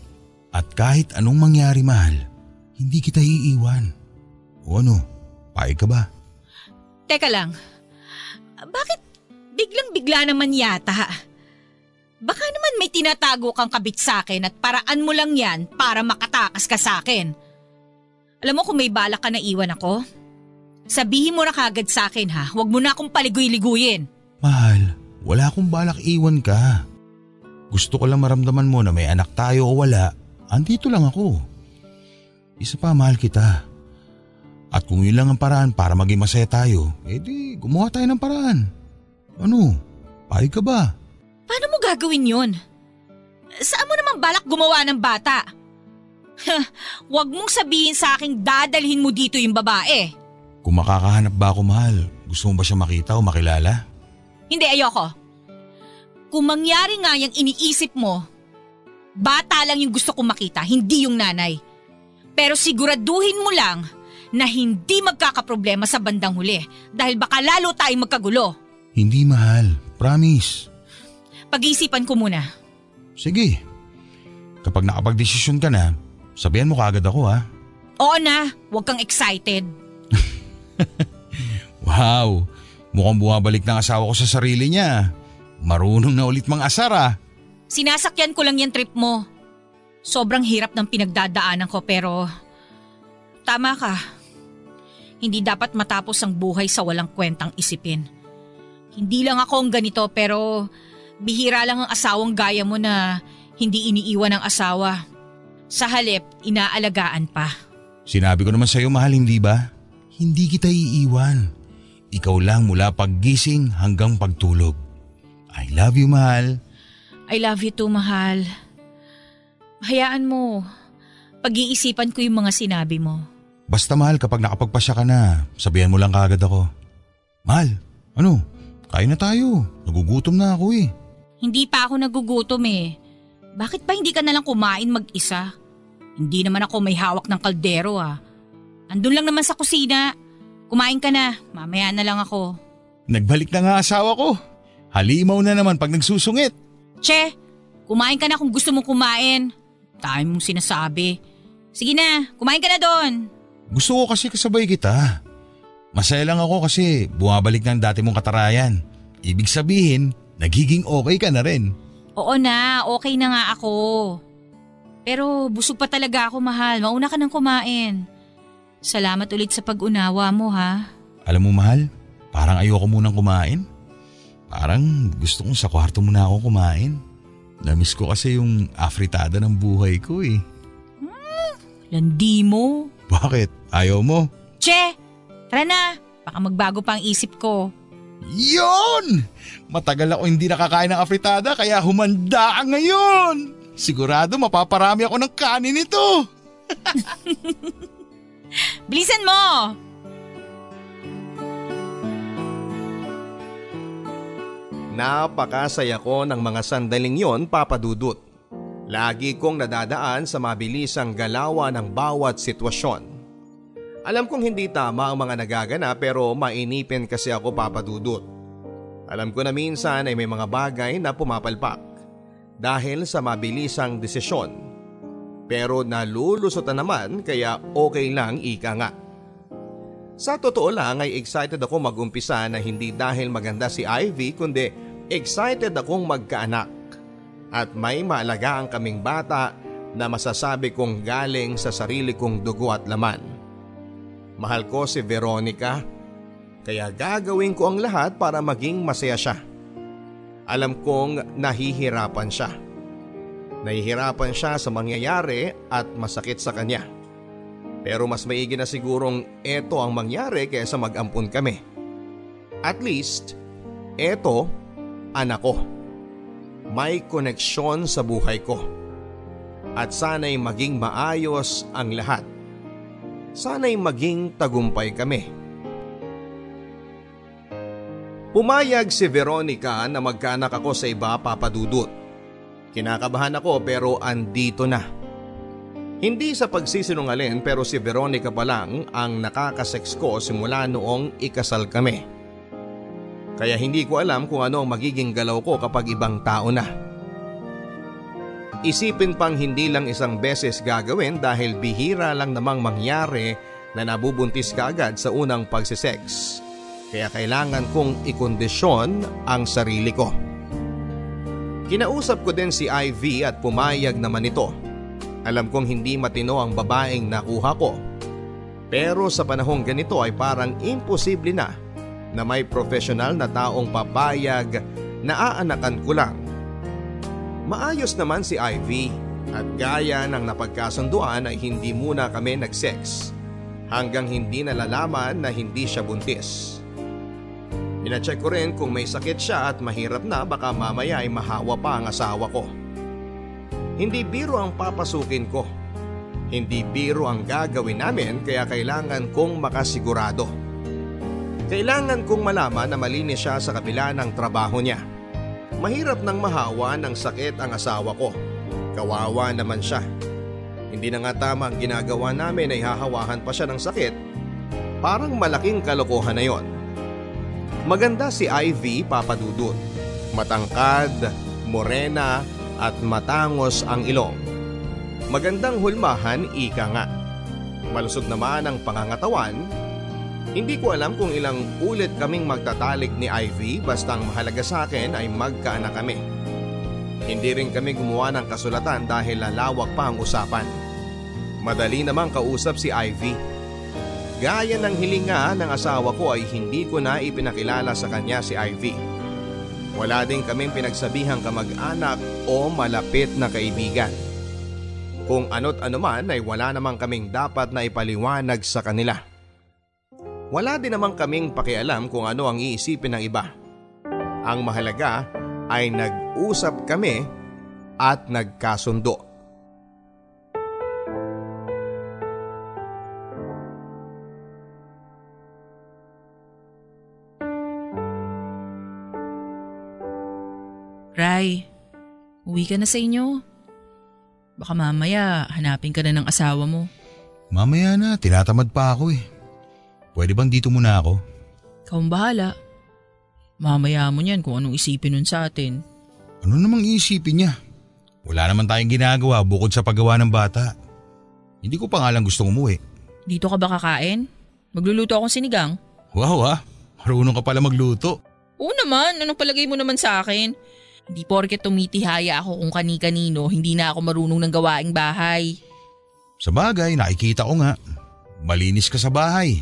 At kahit anong mangyari, mahal, hindi kita iiwan. O ano, paig ka ba? Teka lang, bakit biglang-bigla naman yata? Baka naman may tinatago kang kabit sa akin at paraan mo lang yan para makatakas ka sa akin. Alam mo kung may balak ka na iwan ako? Sabihin mo na kagad sa akin ha, huwag mo na akong paligoy-liguyin. Mahal, wala akong balak iwan ka. Gusto ko lang maramdaman mo na may anak tayo o wala, andito lang ako. Isa pa, mahal kita. At kung yun lang ang paraan para maging masaya tayo, edi gumawa tayo ng paraan. Ano? Payag ka ba? Paano mo gagawin yun? Saan mo naman balak gumawa ng bata? Huwag mong sabihin sa aking dadalhin mo dito yung babae. Kung makakahanap ba ako mahal, gusto mo ba siya makita o makilala? Hindi, ayoko. Kung mangyari nga yung iniisip mo, bata lang yung gusto kong makita, hindi yung nanay. Pero siguraduhin mo lang na hindi magkakaproblema sa bandang huli dahil baka lalo tayong magkagulo. Hindi mahal, promise. Pag-iisipan ko muna. Sige. Kapag nakapag-desisyon ka na, sabihan mo kaagad ako ha. Oo na, huwag kang excited. Wow, mukhang bumabalik ng asawa ko sa sarili niya. Marunong na ulit mang asara. Sinasakyan ko lang yung trip mo. Sobrang hirap ng pinagdadaanan ko pero tama ka. Hindi dapat matapos ang buhay sa walang kwentang isipin. Hindi lang ako ang ganito pero bihira lang ang asawang gaya mo na hindi iniiwan ng asawa. Sa halip, inaalagaan pa. Sinabi ko naman sa'yo mahal hindi ba? Hindi kita iiwan. Ikaw lang mula paggising hanggang pagtulog. I love you mahal. I love you too, mahal. Hayaan mo. Pag-iisipan ko yung mga sinabi mo. Basta mahal kapag nakapagpasya ka na, sabihan mo lang kaagad ako. Mahal, ano? Kain na tayo. Nagugutom na ako eh. Hindi pa ako nagugutom eh. Bakit pa hindi ka nalang kumain mag-isa? Hindi naman ako may hawak ng kaldero ah. Andun lang naman sa kusina. Kumain ka na, mamaya na lang ako. Nagbalik na nga asawa ko. Halimaw na naman pag nagsusungit. Che, kumain ka na kung gusto mong kumain. Tayo mong sinasabi. Sige na, kumain ka na doon. Gusto ko kasi kasabay kita. Masaya lang ako kasi bumabalik ng dati mong katarayan. Ibig sabihin, nagiging okay ka na rin. Oo na, okay na nga ako. Pero busog pa talaga ako mahal, mauna ka nang kumain. Salamat ulit sa pag-unawa mo ha. Alam mo mahal, parang ayoko munang kumain. Parang gusto kong sa kwarto muna ako kumain. Namiss ko kasi yung afritada ng buhay ko eh. Landi mo. Bakit? Ayaw mo? Che, tara na. Baka magbago pa ang isip ko. Yon! Matagal ako hindi nakakain ng afritada kaya humanda ka ngayon. Sigurado mapaparami ako ng kanin nito. Bilisan mo! Napakasaya ko ng mga sandaling yon papadudot. Lagi kong nadadaan sa mabilisang galawan ng bawat sitwasyon. Alam kong hindi tama ang mga nagagana pero mainipin kasi ako papadudot. Alam ko na minsan ay may mga bagay na pumapalpak dahil sa mabilisang desisyon. Pero nalulusutan naman kaya okay lang ika nga. Sa totoo lang ay excited ako magumpisa na hindi dahil maganda si Ivy kundi excited akong magkaanak. At may maalagaan kaming bata na masasabi kong galing sa sarili kong dugo at laman. Mahal ko si Veronica kaya gagawin ko ang lahat para maging masaya siya. Alam kong nahihirapan siya. Nahihirapan siya sa mangyayari at masakit sa kanya. Pero mas maigi na sigurong eto ang mangyari kaysa mag-ampun kami. At least, eto, anak ko. May koneksyon sa buhay ko. At sana'y maging maayos ang lahat. Sana'y maging tagumpay kami. Pumayag si Veronica na magkanak ako sa iba papadudot. Kinakabahan ako pero andito na. Hindi sa pagsisinungalin pero si Veronica pa lang ang nakakasex ko simula noong ikasal kami. Kaya hindi ko alam kung ano ang magiging galaw ko kapag ibang tao na. Isipin pang hindi lang isang beses gagawin dahil bihira lang namang mangyari na nabubuntis ka agad sa unang pagsisex. Kaya kailangan kong ikondisyon ang sarili ko. Kinausap ko din si Ivy at pumayag naman ito. Alam kong hindi matino ang babaeng nakuha ko. Pero sa panahong ganito ay parang imposible na na may profesional na taong papayag na aanakan ko lang. Maayos naman si Ivy at gaya ng napagkasunduan ay hindi muna kami nag-sex hanggang hindi nalalaman na hindi siya buntis. Pinacheck ko rin kung may sakit siya at mahirap na baka mamaya ay mahawa pa ang asawa ko. Hindi biro ang papasukin ko. Hindi biro ang gagawin namin kaya kailangan kong makasigurado. Kailangan kong malaman na malinis siya sa kabila ng trabaho niya. Mahirap nang mahawa ng sakit ang asawa ko. Kawawa naman siya. Hindi na nga tama ang ginagawa namin ay hahawahan pa siya ng sakit. Parang malaking kalokohan na yon. Maganda si Ivy papadudot. Matangkad, morena at matangos ang ilong. Magandang hulmahan ika nga. Malusog naman ang pangangatawan. Hindi ko alam kung ilang ulit kaming magtatalik ni Ivy basta ang mahalaga sa akin ay magkaanak kami. Hindi rin kami gumawa ng kasulatan dahil lalawak pa ang usapan. Madali namang kausap si Ivy. Gaya ng hilinga ng asawa ko ay hindi ko na ipinakilala sa kanya si Ivy. Wala din kaming pinagsabihang kamag-anak o malapit na kaibigan. Kung ano't ano man ay wala namang kaming dapat na ipaliwanag sa kanila. Wala din namang kaming pakialam kung ano ang iisipin ng iba. Ang mahalaga ay nag-usap kami at nagkasundo. Ray, uwi ka na sa inyo. Baka mamaya hanapin ka na ng asawa mo. Mamaya na, tinatamad pa ako eh. Pwede bang dito muna ako? Ikaw ang bahala. Mamaya mo niyan kung anong isipin nun sa atin. Ano namang iisipin niya? Wala naman tayong ginagawa bukod sa paggawa ng bata. Hindi ko pa nga lang gustong umuwi. Dito ka ba kakain? Magluluto akong sinigang. Wow ah, marunong ka pala magluto. Oo naman, anong palagay mo naman sa akin? Hindi porket tumitihaya ako kung kani-kanino, hindi na ako marunong ng gawaing bahay. Sa bagay, nakikita ko nga. Malinis ka sa bahay.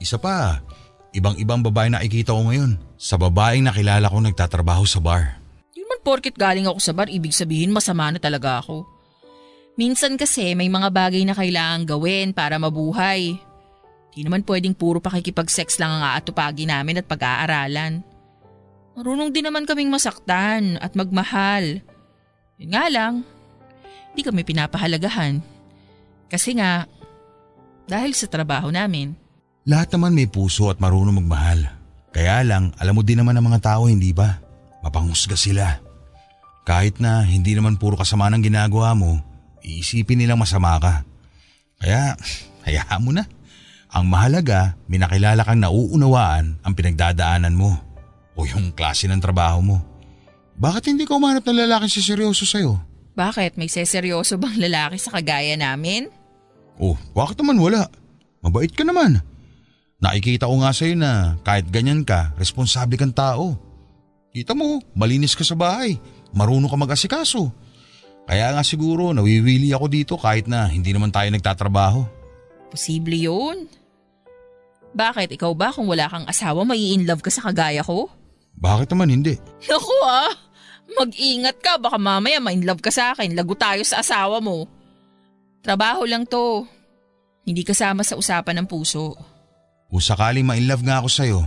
Isa pa, ibang-ibang babae nakikita ko ngayon. Sa babaeng nakilala ko nagtatrabaho sa bar. Di man porket galing ako sa bar, ibig sabihin masama na talaga ako. Minsan kasi may mga bagay na kailangan gawin para mabuhay. Di naman pwedeng puro pakikipag-sex lang ang aatupagi namin at pag-aaralan. Marunong din naman kaming masaktan at magmahal. Yun nga lang, hindi kami pinapahalagahan. Kasi nga, dahil sa trabaho namin. Lahat naman may puso at marunong magmahal. Kaya lang, alam mo din naman ng mga tao, hindi ba? Mapanghusga sila. Kahit na hindi naman puro kasama ng ginagawa mo, iisipin nilang masama ka. Kaya, hayaan mo na. Ang mahalaga, minakilala kang nauunawaan ang pinagdadaanan mo o yung klase ng trabaho mo. Bakit hindi ka umanap ng lalaki si seryoso sa'yo? Bakit? May seseryoso bang lalaki sa kagaya namin? Oh, bakit naman wala? Mabait ka naman. Nakikita ko nga sa'yo na kahit ganyan ka, responsable kang tao. Kita mo, malinis ka sa bahay. Marunong ka mag-asikaso. Kaya nga siguro nawiwili ako dito kahit na hindi naman tayo nagtatrabaho. Posible yun. Bakit? Ikaw ba kung wala kang asawa, may in love ka sa kagaya ko? Bakit naman hindi? Naku ah, mag-ingat ka. Baka mamaya ma-in love ka sa akin. Lago tayo sa asawa mo. Trabaho lang to. Hindi kasama sa usapan ng puso. Kung sakaling ma-inlove nga ako sa'yo,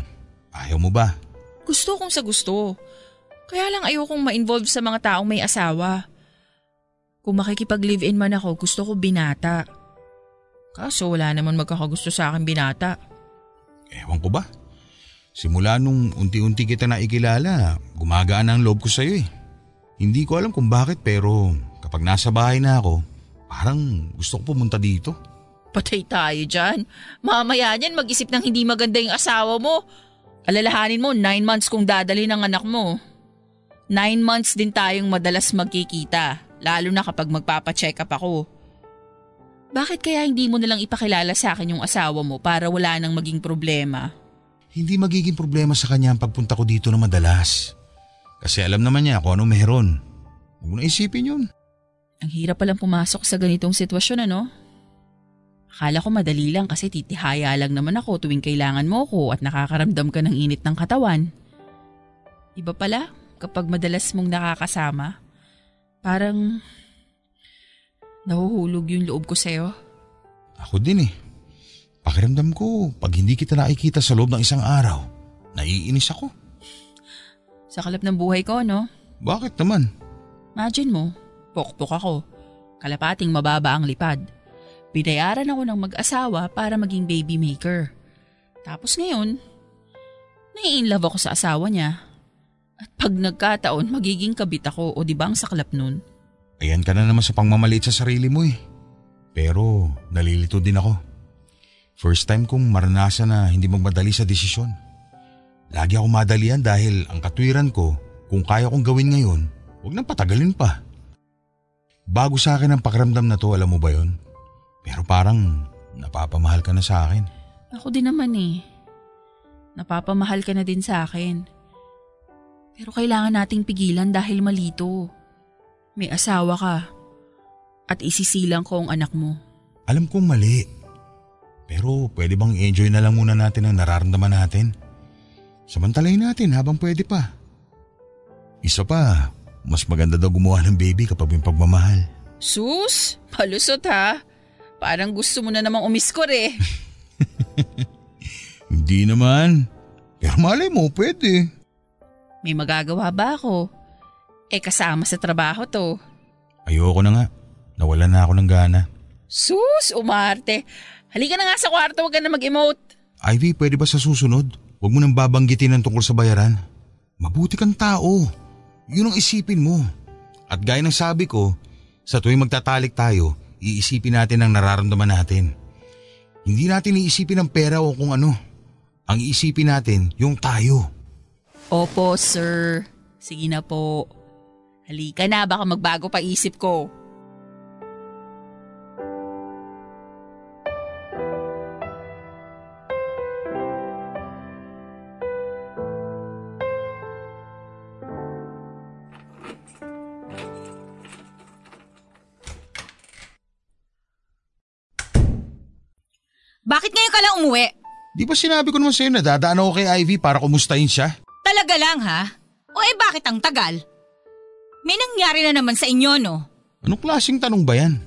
ayaw mo ba? Gusto kong sa gusto. Kaya lang ayokong ma-involve sa mga taong may asawa. Kung makikipag-live-in man ako, gusto ko binata. Kaso wala naman magkakagusto sa akin binata. Ewan ko ba? Simula nung unti-unti kita nakikilala, gumagaan ang loob ko sa'yo eh. Hindi ko alam kung bakit pero kapag nasa bahay na ako, parang gusto ko pumunta dito. Patay tayo dyan. Mamaya niyan mag-isip ng hindi maganda yung asawa mo. Alalahanin mo, nine months kung dadali ng anak mo. Nine months din tayong madalas magkikita, lalo na kapag magpapacheck up ako. Bakit kaya hindi mo nalang ipakilala sa akin yung asawa mo para wala nang maging problema? Hindi magiging problema sa kanya ang pagpunta ko dito na madalas. Kasi alam naman niya kung anong meron. Huwag mo na isipin yun. Ang hirap palang pumasok sa ganitong sitwasyon ano? Akala ko madali lang kasi titihaya lang naman ako tuwing kailangan mo ko at nakakaramdam ka ng init ng katawan. Iba pala kapag madalas mong nakakasama. Parang nahuhulog yung loob ko sa'yo. Ako din eh. Pakiramdam ko, pag hindi kita nakikita sa loob ng isang araw, naiinis ako. Sa kalap ng buhay ko, no? Bakit naman? Imagine mo, pokpok ako. Kalapating mababa ang lipad. Binayaran ako ng mag-asawa para maging baby maker. Tapos ngayon, nai-inlove ako sa asawa niya. At pag nagkataon, magiging kabit ako o di ba ang saklap nun? Ayan ka na naman sa pangmamaliit sa sarili mo eh. Pero nalilito din ako. First time kong maranasan na hindi magmadali sa desisyon. Lagi ako madalian dahil ang katwiran ko, kung kaya kong gawin ngayon, huwag nang patagalin pa. Bago sa akin ang pakiramdam na to, alam mo ba yon? Pero parang napapamahal ka na sa akin. Ako din naman eh. Napapamahal ka na din sa akin. Pero kailangan nating pigilan dahil malito. May asawa ka. At isisilang ko ang anak mo. Alam kong mali. Pero pwede bang enjoy na lang muna natin ang nararamdaman natin? Samantalayin natin habang pwede pa. Isa pa, mas maganda daw gumawa ng baby kapag may pagmamahal. Sus, palusot ha. Parang gusto mo na namang umiskor eh. Hindi naman. Pero malay mo, pwede. May magagawa ba ako? Eh kasama sa trabaho to. Ayoko na nga. Nawalan na ako ng gana. Sus, umarte. Halika na nga sa kwarto, huwag ka na mag-emote. Ivy, pwede ba sa susunod? Huwag mo nang babanggitin ang tungkol sa bayaran. Mabuti kang tao. Yun ang isipin mo. At gaya ng sabi ko, sa tuwing magtatalik tayo, iisipin natin ang nararamdaman natin. Hindi natin iisipin ang pera o kung ano. Ang iisipin natin, yung tayo. Opo, sir. Sige na po. Halika na, baka magbago pa isip ko. Di ba sinabi ko naman sa'yo na dadaan ako kay Ivy para kumustahin siya? Talaga lang ha? O eh bakit ang tagal? May nangyari na naman sa inyo no? Anong klaseng tanong ba yan?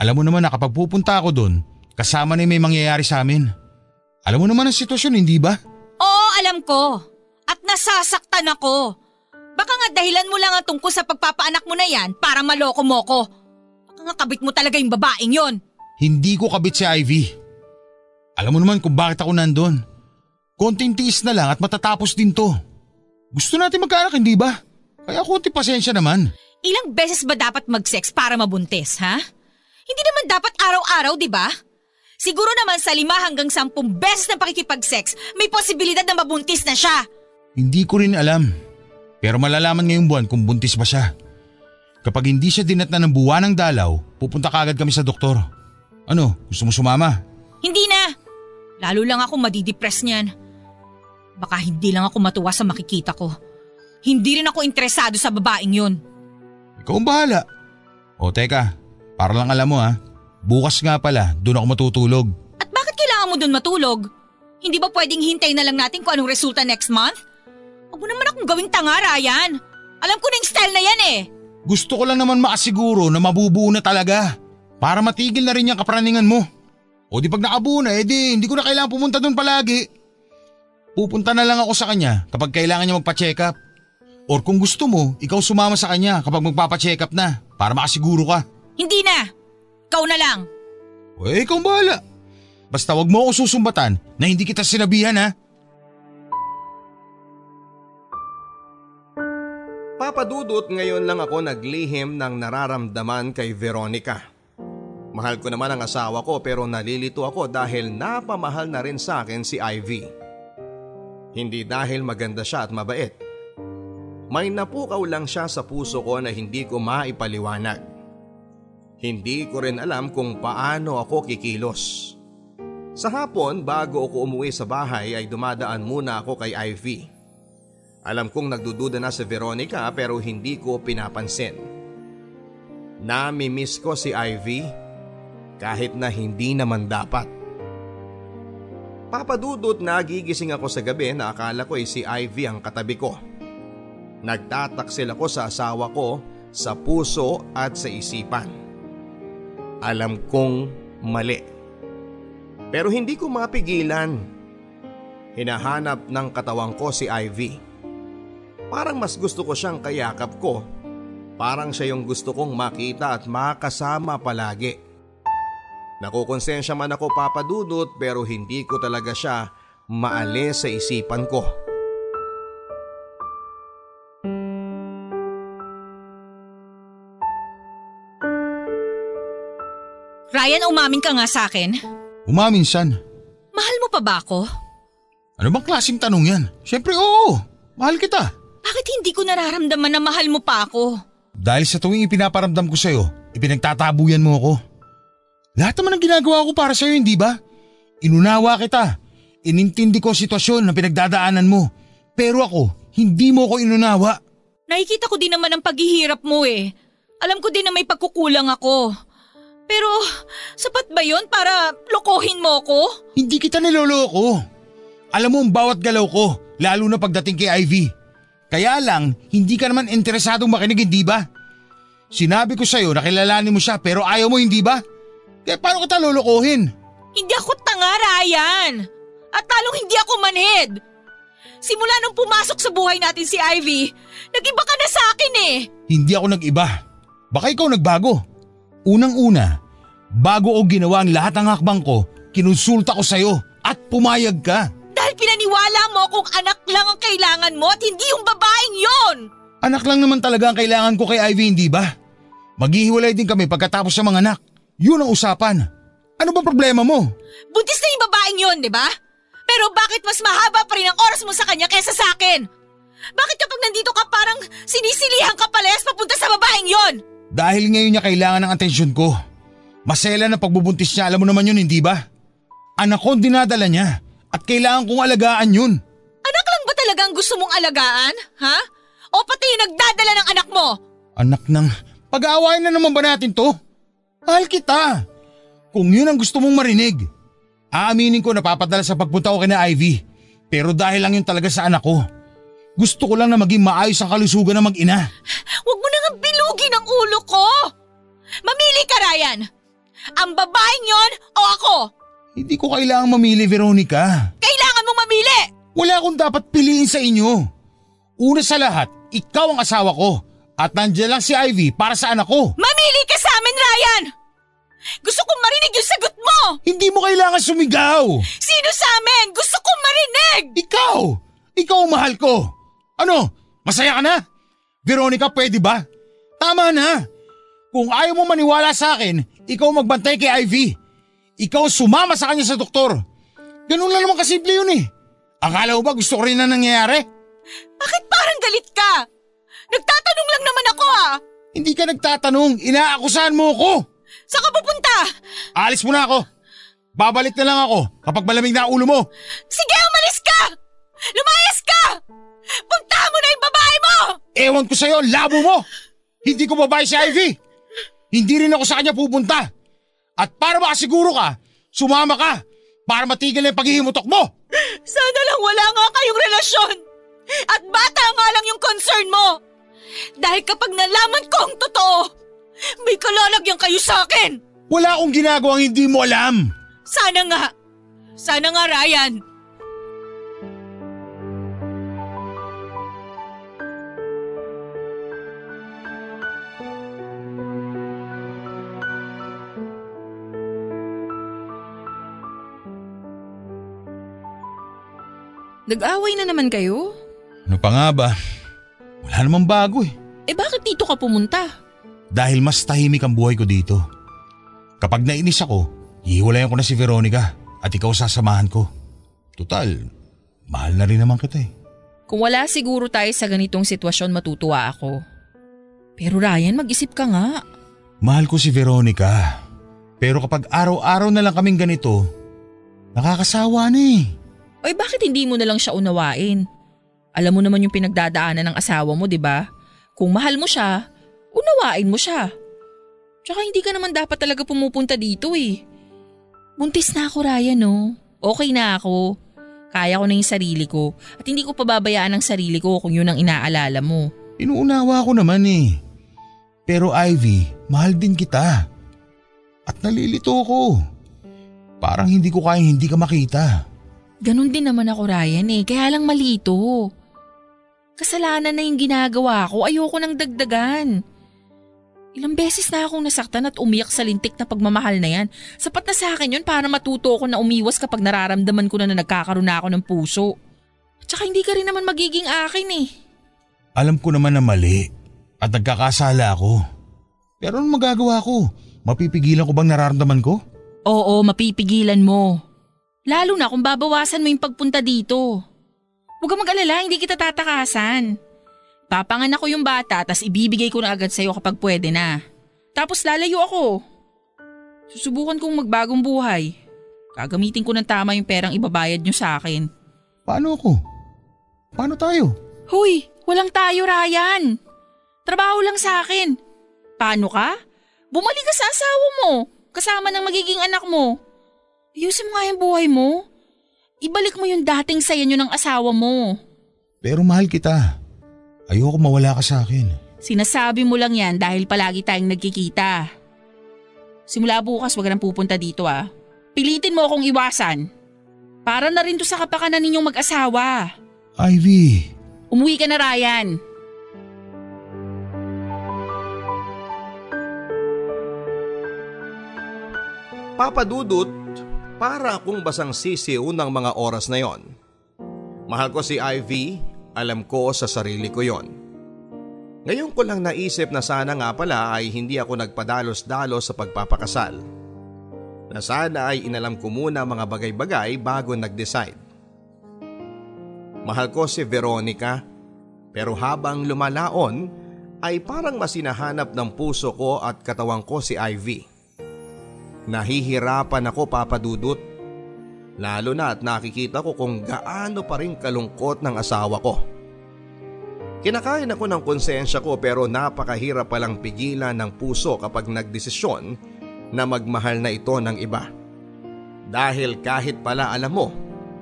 Alam mo naman na kapag pupunta ako doon, kasama na may mangyayari sa amin. Alam mo naman ang sitwasyon, hindi ba? Oo, alam ko. At nasasaktan ako. Baka nga dahilan mo lang ang tungkol sa pagpapaanak mo na yan para maloko mo ko. Baka nga kabit mo talaga yung babaeng yon. Hindi ko kabit si Ivy. Alam mo naman kung bakit ako nandun. Konting tiis na lang at matatapos din to. Gusto natin magkaanak, hindi ba? Kaya konti pasensya naman. Ilang beses ba dapat mag-sex para mabuntis, ha? Hindi naman dapat araw-araw, di ba? Siguro naman sa lima hanggang sampung beses na pakikipag-sex, may posibilidad na mabuntis na siya. Hindi ko rin alam. Pero malalaman ngayong buwan kung buntis ba siya. Kapag hindi siya dinatna ng buwan ng dalaw, pupunta kagad kami sa doktor. Ano, gusto mo sumama? Hindi na. Lalo lang ako madidepress niyan. Baka hindi lang ako matuwa sa makikita ko. Hindi rin ako interesado sa babaeng yun. Ikaw ang bahala. O teka, para lang alam mo ha, bukas nga pala doon ako matutulog. At bakit kailangan mo dun matulog? Hindi ba pwedeng hintay na lang natin kung anong resulta next month? Huwag mo naman akong gawing tanga, Ryan. Alam ko na yung style na yan eh. Gusto ko lang naman makasiguro na mabubuo na talaga. Para matigil na rin yung kapraningan mo. O di pag nakabuo na, edi hindi ko na kailangan pumunta doon palagi. Pupunta na lang ako sa kanya kapag kailangan niya magpa-check up. Or kung gusto mo, ikaw sumama sa kanya kapag magpapa-check up na para makasiguro ka. Hindi na. Ikaw na lang. O eh, ikaw bahala. Basta wag mo ako susumbatan na hindi kita sinabihan ha. Papadudot ngayon lang ako naglihim ng nararamdaman kay Veronica. Mahal ko naman ang asawa ko pero nalilito ako dahil napamahal na rin sa akin si Ivy. Hindi dahil maganda siya at mabait. May napukaw lang siya sa puso ko na hindi ko maipaliwanag. Hindi ko rin alam kung paano ako kikilos. Sa hapon bago ako umuwi sa bahay ay dumadaan muna ako kay Ivy. Alam kong nagdududa na si Veronica pero hindi ko pinapansin. Nami-miss ko si Ivy kahit na hindi naman dapat. Papadudot nagigising ako sa gabi na akala ko ay si Ivy ang katabi ko. Nagtataksil ako sa asawa ko sa puso at sa isipan. Alam kong mali. Pero hindi ko mapigilan. Hinahanap ng katawang ko si Ivy. Parang mas gusto ko siyang kayakap ko. Parang siya yung gusto kong makita at makasama palagi. Nakukonsensya man ako papadudot pero hindi ko talaga siya maalis sa isipan ko. Ryan, umamin ka nga sa akin. Umaminsan. Mahal mo pa ba ako? Ano bang klaseng tanong yan? Siyempre oo, mahal kita. Bakit hindi ko nararamdaman na mahal mo pa ako? Dahil sa tuwing ipinaparamdam ko sa'yo, ipinagtatabuyan mo ako. Lahat naman ng ginagawa ko para sa'yo, hindi ba? Inunawa kita. Inintindi ko ang sitwasyon na pinagdadaanan mo. Pero ako, hindi mo ako inunawa. Nakikita ko din naman ang paghihirap mo eh. Alam ko din na may pagkukulang ako. Pero sapat ba yon para lokohin mo ako? Hindi kita niloloko. Alam mo ang bawat galaw ko, lalo na pagdating kay Ivy. Kaya lang, hindi ka naman interesadong makinig, hindi ba? Sinabi ko sa'yo na kilalanin mo siya pero ayaw mo, hindi ba? Kaya paano kita lolokohin? Hindi ako tanga, Ryan. At talong hindi ako manhid. Simula nung pumasok sa buhay natin si Ivy, nag-iba ka na sa akin eh. Hindi ako nag-iba. Baka ikaw nagbago. Unang-una, bago o ginawa ang lahat ng hakbang ko, kinonsulta ko sa'yo at pumayag ka. Dahil pinaniwala mo kung anak lang ang kailangan mo at hindi yung babaeng yon. Anak lang naman talaga ang kailangan ko kay Ivy, hindi ba? Maghihiwalay din kami pagkatapos sa mga anak. Yun ang usapan. Ano ba problema mo? Buntis na yung babaeng yon, di ba? Pero bakit mas mahaba pa rin ang oras mo sa kanya kaysa sa akin? Bakit kapag nandito ka parang sinisilihan ka palehas papunta sa babaeng yon? Dahil ngayon niya kailangan ng atensyon ko. Masela na pagbubuntis niya, alam mo naman yun, hindi ba? Anak ko dinadala niya at kailangan kong alagaan yun. Anak lang ba talaga ang gusto mong alagaan? Ha? O pati yung nagdadala ng anak mo? Anak ng, pag-aawayan na naman ba natin to? Mahal kita. Kung yun ang gusto mong marinig. Aaminin ko napapadala sa pagpunta ko kina Ivy. Pero dahil lang yun talaga sa anak ko. Gusto ko lang na maging maayos ang kalusugan ng mag-ina. Huwag mo nang bilugin ang ulo ko! Mamili ka, Ryan! Ang babaeng yon o ako? Hindi ko kailangang mamili, Veronica. Kailangan mong mamili! Wala akong dapat piliin sa inyo. Una sa lahat, ikaw ang asawa ko. At nandiyan lang si Ivy para sa anak ko. Mamili ka sa amin, Ryan! Gusto kong marinig yung sagot mo! Hindi mo kailangan sumigaw. Sino sa amin? Gusto kong marinig! Ikaw! Ikaw ang mahal ko. Ano? Masaya ka na? Veronica, pwede ba? Tama na. Kung ayaw mo maniwala sa akin, ikaw magbantay kay Ivy. Ikaw sumama sa kanya sa doktor. Ganun lang naman kasimple yun eh. Akala mo ba gusto ko rin na nangyayari? Bakit parang galit ka? Nagtatanong lang naman ako ah! Hindi ka nagtatanong, inaakusahan mo ako. Saan ka pupunta? Alis mo na ako. Babalik na lang ako kapag malamig na ulo mo. Sige, umalis ka! Lumayas ka! Puntahan mo na yung babae mo! Ewan ko sa'yo, labo mo! Hindi ko babae si Ivy! Hindi rin ako sa kanya pupunta! At para makasiguro ka, sumama ka para matigil na yung paghihimutok mo! Sana lang wala nga kayong relasyon! At bata nga lang yung concern mo! Dahil kapag nalaman ko ang totoo, may kalalagyan kayo sa akin! Wala akong ginagawang hindi mo alam! Sana nga! Sana nga, Ryan! Nag-away na naman kayo? Ano pa nga ba? Wala namang bago eh. Eh bakit dito ka pumunta? Dahil mas tahimik ang buhay ko dito. Kapag nainis ako, hihiwalayan ko na si Veronica at ikaw sasamahan ko. Total, mahal na rin naman kita eh. Kung wala siguro tayo sa ganitong sitwasyon matutuwa ako. Pero Ryan, mag-isip ka nga. Mahal ko si Veronica. Pero kapag araw-araw na lang kaming ganito, nakakasawa na eh. Oy, bakit hindi mo na lang siya unawain? Alam mo naman yung pinagdadaanan ng asawa mo, di ba? Kung mahal mo siya, unawain mo siya. Tsaka hindi ka naman dapat talaga pumupunta dito eh. Buntis na ako, Ryan, no? Okay na ako. Kaya ko na yung sarili ko at hindi ko pababayaan ang sarili ko kung yun ang inaalala mo. Inuunawa ko naman eh. Pero Ivy, mahal din kita. At nalilito ko. Parang hindi ko kayang hindi ka makita. Ganon din naman ako Ryan eh, kaya lang malito. Kasalanan na yung ginagawa ko, ayoko nang dagdagan. Ilang beses na akong nasaktan at umiyak sa lintik na pagmamahal na yan. Sapat na sa akin yun para matuto ko na umiwas kapag nararamdaman ko na na nagkakaroon na ako ng puso. At saka hindi ka rin naman magiging akin eh. Alam ko naman na mali at nagkakasala ako. Pero anong magagawa ko? Mapipigilan ko bang nararamdaman ko? Oo, mapipigilan mo. Lalo na kung babawasan mo yung pagpunta dito. Huwag kang mag-alala, hindi kita tatakasan. Papanganak ko yung bata tas ibibigay ko na agad sa'yo kapag pwede na. Tapos lalayo ako. Susubukan kong magbagong buhay. Gagamitin ko ng tama yung perang ibabayad nyo sa akin. Paano ako? Paano tayo? Huy, walang tayo Ryan. Trabaho lang sa akin. Paano ka? Bumalik ka sa asawa mo, kasama ng magiging anak mo. Ayusin mo nga yung buhay mo. Ibalik mo yung dating saya nyo ng asawa mo. Pero mahal kita. Ayoko mawala ka sa akin. Sinasabi mo lang yan dahil palagi tayong nagkikita. Simula bukas wag nang pupunta dito ah. Pilitin mo akong iwasan. Para na rin to sa kapakanan ninyong mag-asawa. Ivy! Umuwi ka na Ryan. Papadudot para akong basang sisiw ng mga oras na yon. Mahal ko si Ivy, alam ko sa sarili ko yon. Ngayon ko lang naisip na sana nga pala ay hindi ako nagpadalos-dalos sa pagpapakasal. Na sana ay inalam ko muna mga bagay-bagay bago nag-decide. Mahal ko si Veronica pero habang lumalaon ay parang masinahanap ng puso ko at katawan ko si Ivy. Nahihirapan ako papadudot. Lalo na at nakikita ko kung gaano pa rin kalungkot ng asawa ko. Kinakain ako ng konsensya ko pero napakahirap palang pigilan ng puso kapag nagdesisyon na magmahal na ito ng iba. Dahil kahit pala alam mo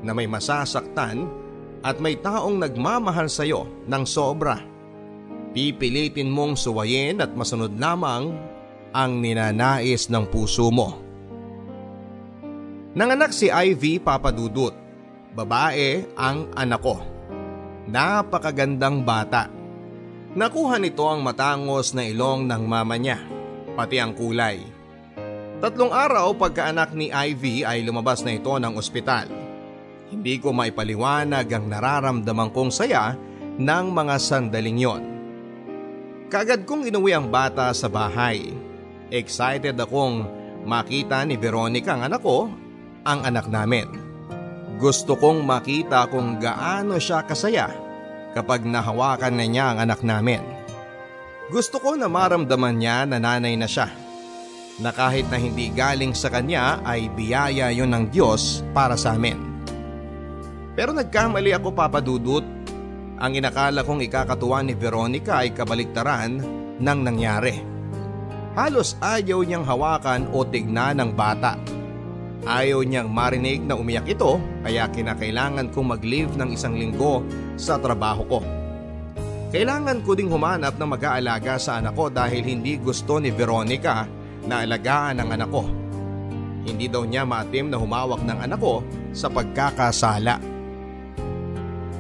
na may masasaktan at may taong nagmamahal sa iyo ng sobra, pipilitin mong suwayin at masunod lamang ang ninanais ng puso mo. Nanganak si Ivy Papadudut. Babae ang anak ko. Napakagandang bata. Nakuha nito ang matangos na ilong ng mama niya, pati ang kulay. Tatlong araw pagkaanak ni Ivy ay lumabas na ito ng ospital. Hindi ko maipaliwanag ang nararamdaman kong saya ng mga sandaling yon. Kagad kong inuwi ang bata sa bahay. Excited akong makita ni Veronica ang anak ko, ang anak namin. Gusto kong makita kung gaano siya kasaya kapag nahawakan na niya ang anak namin. Gusto ko na maramdaman niya na nanay na siya. Na kahit na hindi galing sa kanya ay biyaya yon ng Diyos para sa amin. Pero nagkamali ako papadudot. Ang inakala kong ikakatuwa ni Veronica ay kabaliktaran ng nangyari. Halos ayaw niyang hawakan o tignan ng bata. Ayaw niyang marinig na umiyak ito kaya kinakailangan kong mag-leave ng isang linggo sa trabaho ko. Kailangan ko ding humanap ng mag-aalaga sa anak ko dahil hindi gusto ni Veronica na alagaan ang anak ko. Hindi daw niya maatim na humawak ng anak ko sa pagkakasala.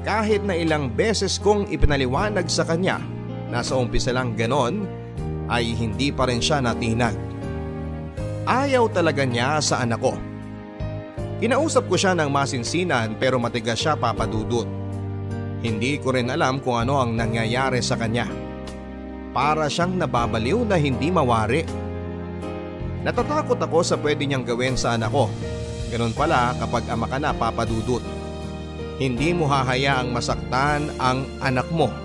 Kahit na ilang beses kong ipinaliwanag sa kanya na sa umpisa lang ganon ay hindi pa rin siya natinag. Ayaw talaga niya sa anak ko. Kinausap ko siya ng masinsinan pero matigas siya papadudot. Hindi ko rin alam kung ano ang nangyayari sa kanya. Para siyang nababaliw na hindi mawari. Natatakot ako sa pwede niyang gawin sa anak ko. Ganon pala kapag ama ka na papadudot. Hindi mo hahayaang masaktan ang anak mo.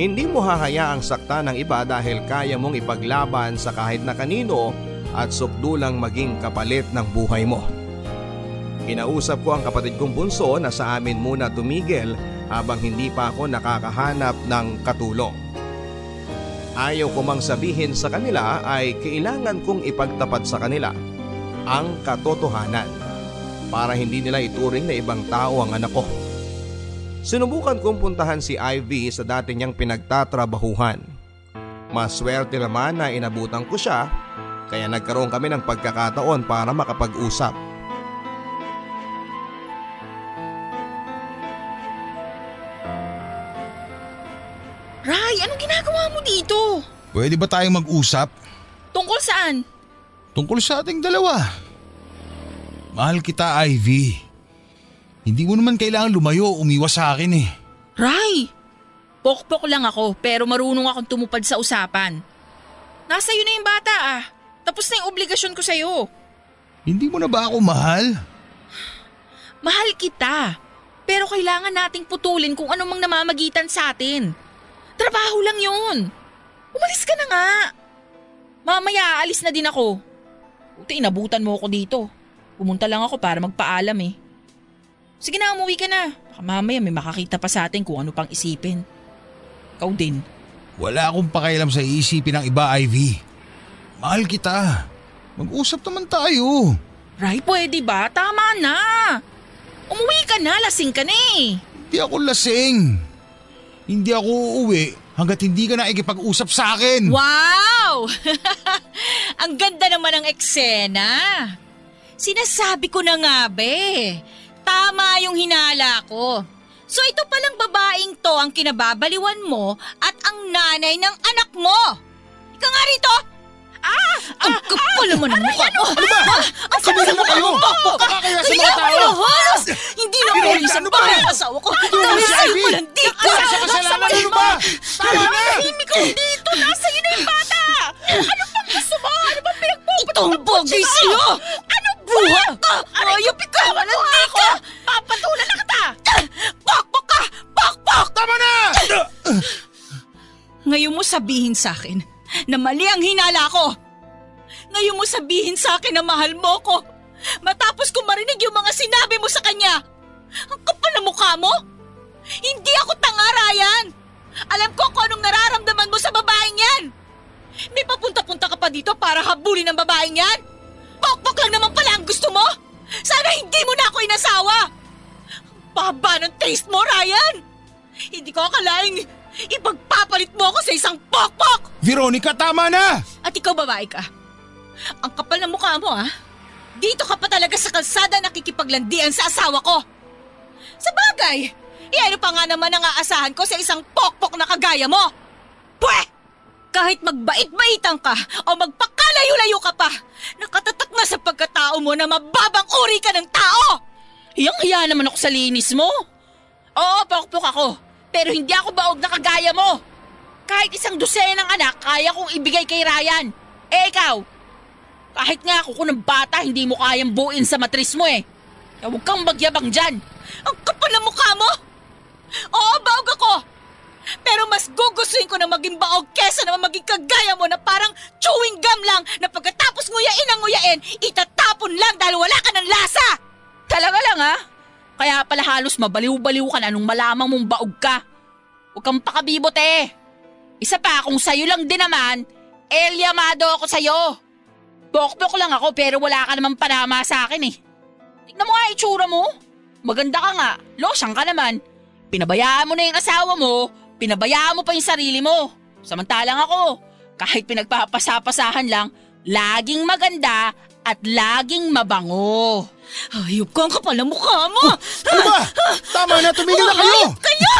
Hindi mo hahayaang saktan ng iba dahil kaya mong ipaglaban sa kahit na kanino at sukdulang maging kapalit ng buhay mo. Kinausap ko ang kapatid kong bunso na sa amin muna tumigil habang hindi pa ako nakakahanap ng katulong. Ayaw ko mang sabihin sa kanila ay kailangan kong ipagtapat sa kanila ang katotohanan para hindi nila ituring na ibang tao ang anak ko. Sinubukan kong puntahan si Ivy sa dati niyang pinagtatrabahuhan. Maswerte naman na inabutan ko siya kaya nagkaroon kami ng pagkakataon para makapag-usap. Ray, anong ginagawa mo dito? Pwede ba tayong mag-usap? Tungkol saan? Tungkol sa ating dalawa. Mahal kita, Ivy. Hindi mo naman kailangan lumayo o umiwas sa akin eh. Ray, pokpok lang ako pero marunong akong tumupad sa usapan. Nasa iyo na yung bata ah. Tapos na yung obligasyon ko sa'yo. Hindi mo na ba ako mahal? Mahal kita. Pero kailangan nating putulin kung anong mang namamagitan sa atin. Trabaho lang yun. Umalis ka na nga. Mamaya aalis na din ako. Buti inabutan mo ako dito. Pumunta lang ako para magpaalam eh. Sige na, umuwi ka na. Baka mamaya may makakita pa sa atin kung ano pang isipin. Ikaw din. Wala akong pakialam sa iisipin ng iba, Ivy. Mahal kita. Mag-usap naman tayo. Ray, pwede ba? Tama na. Umuwi ka na, lasing ka na eh. Hindi ako lasing. Hindi ako uuwi hanggat hindi ka na ikipag-usap sa akin. Wow! Ang ganda naman ng eksena. Sinasabi ko na nga be. Tama yung hinala ko. So ito palang babaeng to ang kinababaliwan mo at ang nanay ng anak mo. Ika nga rito! Ah! Ang kapal naman ng mukha mo! Ano ba? Ang kapal Sabihin mo kayo! Kakakaya sa mga tao! Hindi na Veronica, ulit sa ano ba? bahay ang asawa ko! Ito yung Dahil si sa'yo Ivy! walang di ko! Wala sa kasalanan, ano ba? Tama na! Tahimik ko dito! Nasa iyo na yung bata! Ano pang gusto mo? Ano bang pinagpupunta Itong bogey sa'yo! Ano buhat ka? Ayop ka! Walang di ka! Papatulan na kita! Pakpak ka! Pakpak! Tama na! Ngayon mo sabihin sa akin na mali ang hinala ko. Ngayon mo sabihin sa akin na mahal mo ko. Matapos ko marinig yung mga sinabi mo sa kanya. Ang kapal na mukha mo. Hindi ako tanga, Ryan. Alam ko kung anong nararamdaman mo sa babaeng yan. May papunta-punta ka pa dito para habulin ang babaeng yan? Pokpok lang naman pala ang gusto mo. Sana hindi mo na ako inasawa. Ang baba ng taste mo, Ryan. Hindi ko akalaing ipagpapalit mo ako sa isang pokpok! Veronica, tama na! At ikaw babae ka. Ang kapal ng mukha mo ha. Dito ka pa talaga sa kalsada nakikipaglandian sa asawa ko. Sa bagay, eh ano pa nga naman ang aasahan ko sa isang pokpok na kagaya mo? Pwe! Kahit magbait-baitan ka o magpakalayo-layo ka pa, nakatatak na sa pagkatao mo na mababang uri ka ng tao! Hiyang-hiya naman ako sa linis mo. Oo, pokpok ako. Pero hindi ako baog na kagaya mo. Kahit isang dosena ng anak, kaya kong ibigay kay Ryan. Eh ikaw, kahit nga ako ng bata, hindi mo kayang buuin sa matris mo eh. Kaya huwag kang magyabang dyan. Ang kapal ng mukha mo! Oo, baog ako! Pero mas gugustuhin ko na maging baog kesa naman maging kagaya mo na parang chewing gum lang na pagkatapos nguyain ang nguyain, itatapon lang dahil wala ka ng lasa! Talaga lang ha? Kaya pala halos mabaliw-baliw ka na nung malamang mong baog ka. Huwag kang pakabibot eh. Isa pa, kung sa'yo lang din naman, elyamado ako sa'yo. Bok-bok lang ako pero wala ka naman panama sa akin eh. Tignan mo nga itsura mo. Maganda ka nga, losyang ka naman. Pinabayaan mo na yung asawa mo, pinabayaan mo pa yung sarili mo. Samantalang ako, kahit pinagpapasapasahan lang, laging maganda at laging mabango. Ayop ka ang kapal mukha mo! Ano ba? Tama na, tumigil na kayo! Hayop kayo!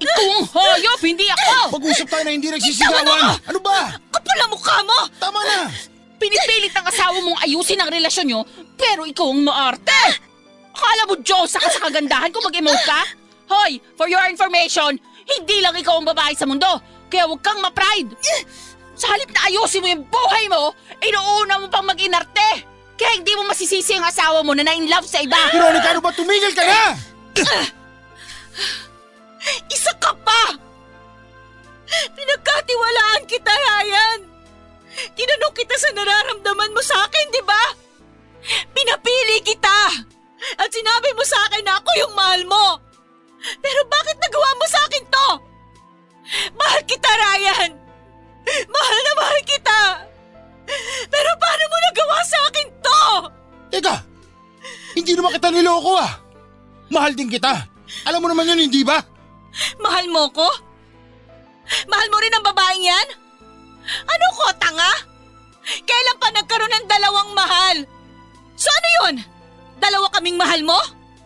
Ikaw ang hayop, hindi ako! Mag-usap tayo na hindi nagsisigawan! Ano ba? Kapal ang mukha mo! Tama na! Pinipilit ng asawa mong ayusin ang relasyon nyo, pero ikaw ang maarte! Akala mo Diyos ka sa kagandahan kung mag-emote ka? Hoy, for your information, hindi lang ikaw ang babae sa mundo, kaya huwag kang ma-pride! Sa halip na ayusin mo yung buhay mo, inuuna mo pang mag-inarte! Kaya hindi mo masisisi ang asawa mo na na-in-love sa iba! Veronica, ano ba? Tumigil ka na! Isa ka pa! Pinagkatiwalaan kita, Ryan! Tinanong kita sa nararamdaman mo sa akin, di ba? Pinapili kita! At sinabi mo sa akin na ako yung mahal mo! Pero bakit nagawa mo sa akin to? Mahal kita, Ryan! Mahal na mahal kita! To? Teka, hindi naman kita niloko ah. Mahal din kita. Alam mo naman yun, hindi ba? Mahal mo ko? Mahal mo rin ang babaeng yan? Ano ko, tanga? Kailan pa nagkaroon ng dalawang mahal? So ano yun? Dalawa kaming mahal mo?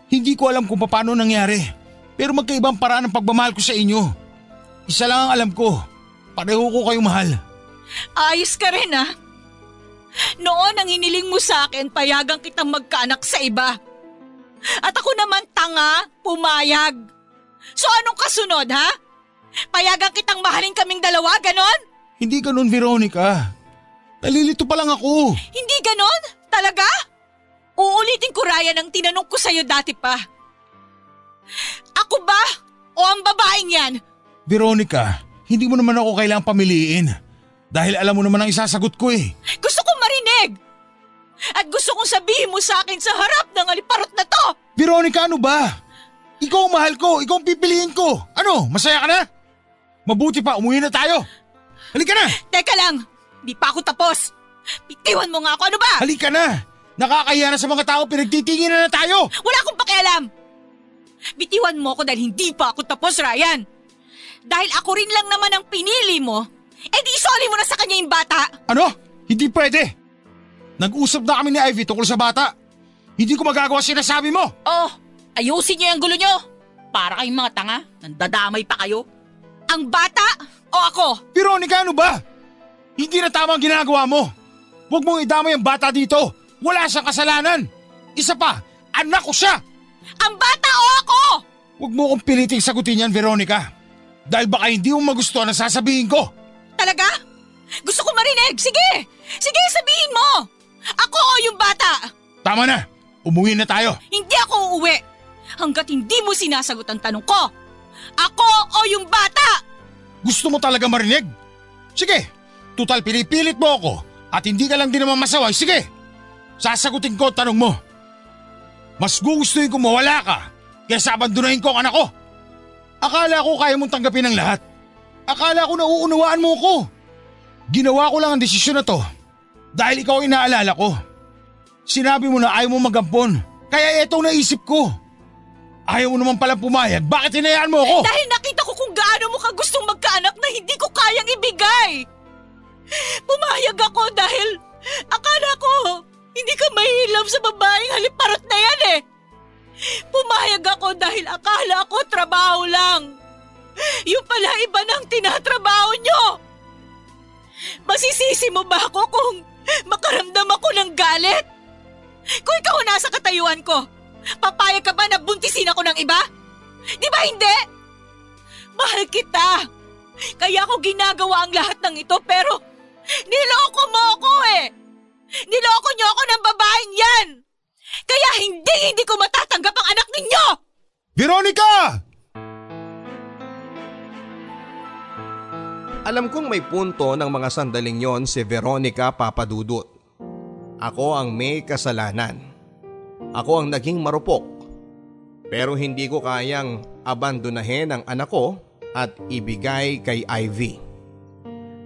Hindi ko alam kung paano nangyari. Pero magkaibang paraan ng pagmamahal ko sa inyo. Isa lang ang alam ko. Pareho ko kayong mahal. Ayos ka rin ah. Noon ang iniling mo sa akin, payagang kitang magkaanak sa iba. At ako naman tanga, pumayag. So anong kasunod ha? Payagang kitang mahalin kaming dalawa, ganon? Hindi ganun, Veronica. Nalilito pa lang ako. Hindi ganon? Talaga? Uulitin ko Ryan ang tinanong ko sa'yo dati pa. Ako ba? O ang babaeng yan? Veronica, hindi mo naman ako kailangang pamiliin. Dahil alam mo naman ang isasagot ko eh. Gusto kong marinig! At gusto kong sabihin mo sa akin sa harap ng aliparot na to! Veronica, ano ba? Ikaw ang mahal ko, ikaw ang pipiliin ko. Ano, masaya ka na? Mabuti pa, umuwi na tayo. Halika na! Teka lang, di pa ako tapos. Bitiwan mo nga ako, ano ba? Halika na! Nakakahiya na sa mga tao, pinagtitingin na na tayo! Wala akong pakialam! Bitiwan mo ako dahil hindi pa ako tapos, Ryan. Dahil ako rin lang naman ang pinili mo, eh di isoli mo na sa kanya yung bata. Ano? Hindi pwede! Nag-usap na kami ni Ivy tungkol sa bata. Hindi ko magagawa sinasabi mo! Oh, ayusin niyo yung gulo niyo. Para kayong mga tanga, nandadamay pa kayo. Ang bata o ako? Veronica, ano ba? Hindi na tama ang ginagawa mo. Huwag mong idamay ang bata dito. Wala siyang kasalanan. Isa pa, anak ko siya. Ang bata o ako? Huwag mo kong piliting sagutin yan, Veronica. Dahil baka hindi mo magustuhan ang sasabihin ko. Talaga? Gusto ko marinig. Sige! Sige, sabihin mo! Ako o yung bata? Tama na. Umuwi na tayo. Hindi ako uuwi. Hanggat hindi mo sinasagot ang tanong ko. Ako o yung bata? Gusto mo talaga marinig? Sige. Tutal pinipilit mo ako at hindi ka lang din naman masaway. Sige. Sasagutin ko ang tanong mo. Mas gugustuhin kong mawala ka kaysa abandonahin ko ang anak ko. Akala ko kaya mong tanggapin ang lahat. Akala ko nauunawaan mo ko. Ginawa ko lang ang desisyon na to dahil ikaw ang inaalala ko. Sinabi mo na ayaw mo magampon, kaya eto naisip ko. Ayaw mo naman pala pumayag, bakit hinayaan mo ako? Dahil nakita ko kung gaano mo ka gustong magkaanak na hindi ko kayang ibigay. Pumayag ako dahil akala ko hindi ka mahilap sa babaeng haliparot na yan eh. Pumayag ako dahil akala ko trabaho lang. Yung pala iba nang tinatrabaho nyo. Masisisi mo ba ako kung makaramdam ako ng galit? Kung ikaw nasa katayuan ko, papayag ka ba na buntisin ako ng iba? Di ba hindi? Mahal kita. Kaya ako ginagawa ang lahat ng ito pero niloko mo ako eh. Niloko niyo ako ng babaeng yan. Kaya hindi hindi ko matatanggap ang anak ninyo. Veronica! Alam kong may punto ng mga sandaling yon si Veronica Papadudut. Ako ang may kasalanan. Ako ang naging marupok. Pero hindi ko kayang abandonahin ang anak ko at ibigay kay Ivy.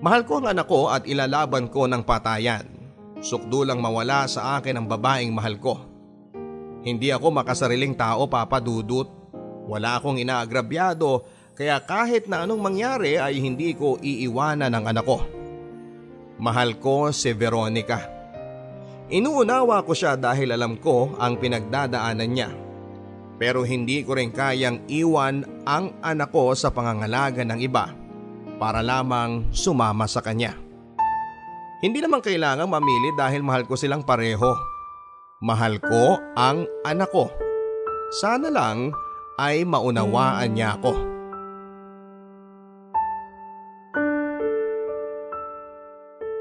Mahal ko ang anak ko at ilalaban ko ng patayan. Sukdo lang mawala sa akin ang babaeng mahal ko. Hindi ako makasariling tao papadudot. Wala akong inaagrabyado kaya kahit na anong mangyari ay hindi ko iiwanan ang anak ko. Mahal ko si Veronica. Inuunawa ko siya dahil alam ko ang pinagdadaanan niya. Pero hindi ko rin kayang iwan ang anak ko sa pangangalaga ng iba para lamang sumama sa kanya. Hindi naman kailangang mamili dahil mahal ko silang pareho. Mahal ko ang anak ko. Sana lang ay maunawaan niya ako.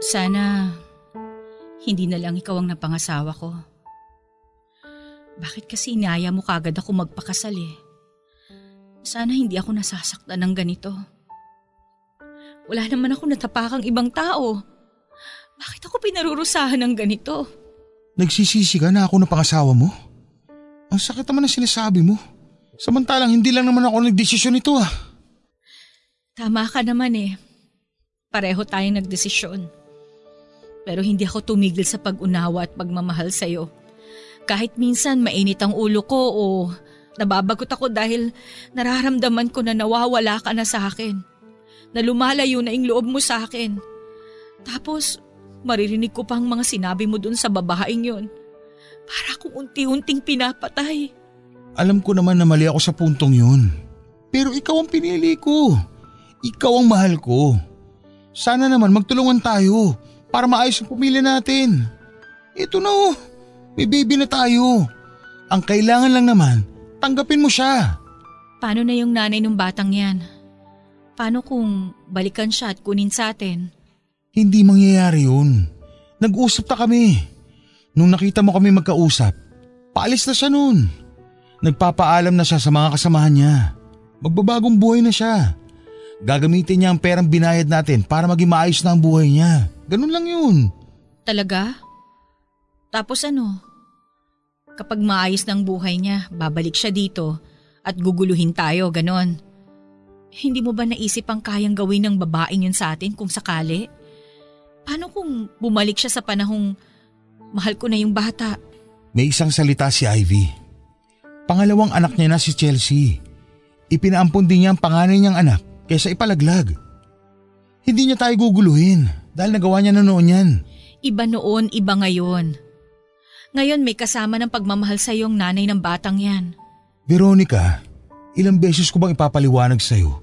Sana hindi na lang ikaw ang napangasawa ko. Bakit kasi inaya mo kagad ako magpakasal eh? Sana hindi ako nasasaktan ng ganito. Wala naman ako natapakang ibang tao. Bakit ako pinarurusahan ng ganito? Nagsisisi ka na ako na pangasawa mo? Ang sakit naman ang sinasabi mo. Samantalang hindi lang naman ako nagdesisyon nito ah. Tama ka naman eh. Pareho tayong nagdesisyon. Pero hindi ako tumigil sa pag-unawa at pagmamahal sa'yo. Kahit minsan mainit ang ulo ko o nababagot ako dahil nararamdaman ko na nawawala ka na sa akin. Na lumalayo na yung loob mo sa akin. Tapos, maririnig ko pa ang mga sinabi mo dun sa babaeng yon. Para akong unti-unting pinapatay. Alam ko naman na mali ako sa puntong yun. Pero ikaw ang pinili ko. Ikaw ang mahal ko. Sana naman magtulungan tayo para maayos ang pumili natin. Ito na oh, may baby na tayo. Ang kailangan lang naman, tanggapin mo siya. Paano na yung nanay ng batang yan? Paano kung balikan siya at kunin sa atin? Hindi mangyayari yun. Nag-usap na kami. Nung nakita mo kami magkausap, paalis na siya noon. Nagpapaalam na siya sa mga kasamahan niya. Magbabagong buhay na siya. Gagamitin niya ang perang binayad natin para maging maayos na ang buhay niya. Ganun lang yun. Talaga? Tapos ano? Kapag maayos ng buhay niya, babalik siya dito at guguluhin tayo, ganon. Hindi mo ba naisip ang kayang gawin ng babaeng yun sa atin kung sakali? Paano kung bumalik siya sa panahong mahal ko na yung bata? May isang salita si Ivy. Pangalawang anak niya na si Chelsea. Ipinaampon din niya ang panganay niyang anak kaysa ipalaglag. Hindi niya tayo guguluhin dahil nagawa niya na noon yan. Iba noon, iba ngayon. Ngayon may kasama ng pagmamahal sa iyong nanay ng batang yan. Veronica, ilang beses ko bang ipapaliwanag sa'yo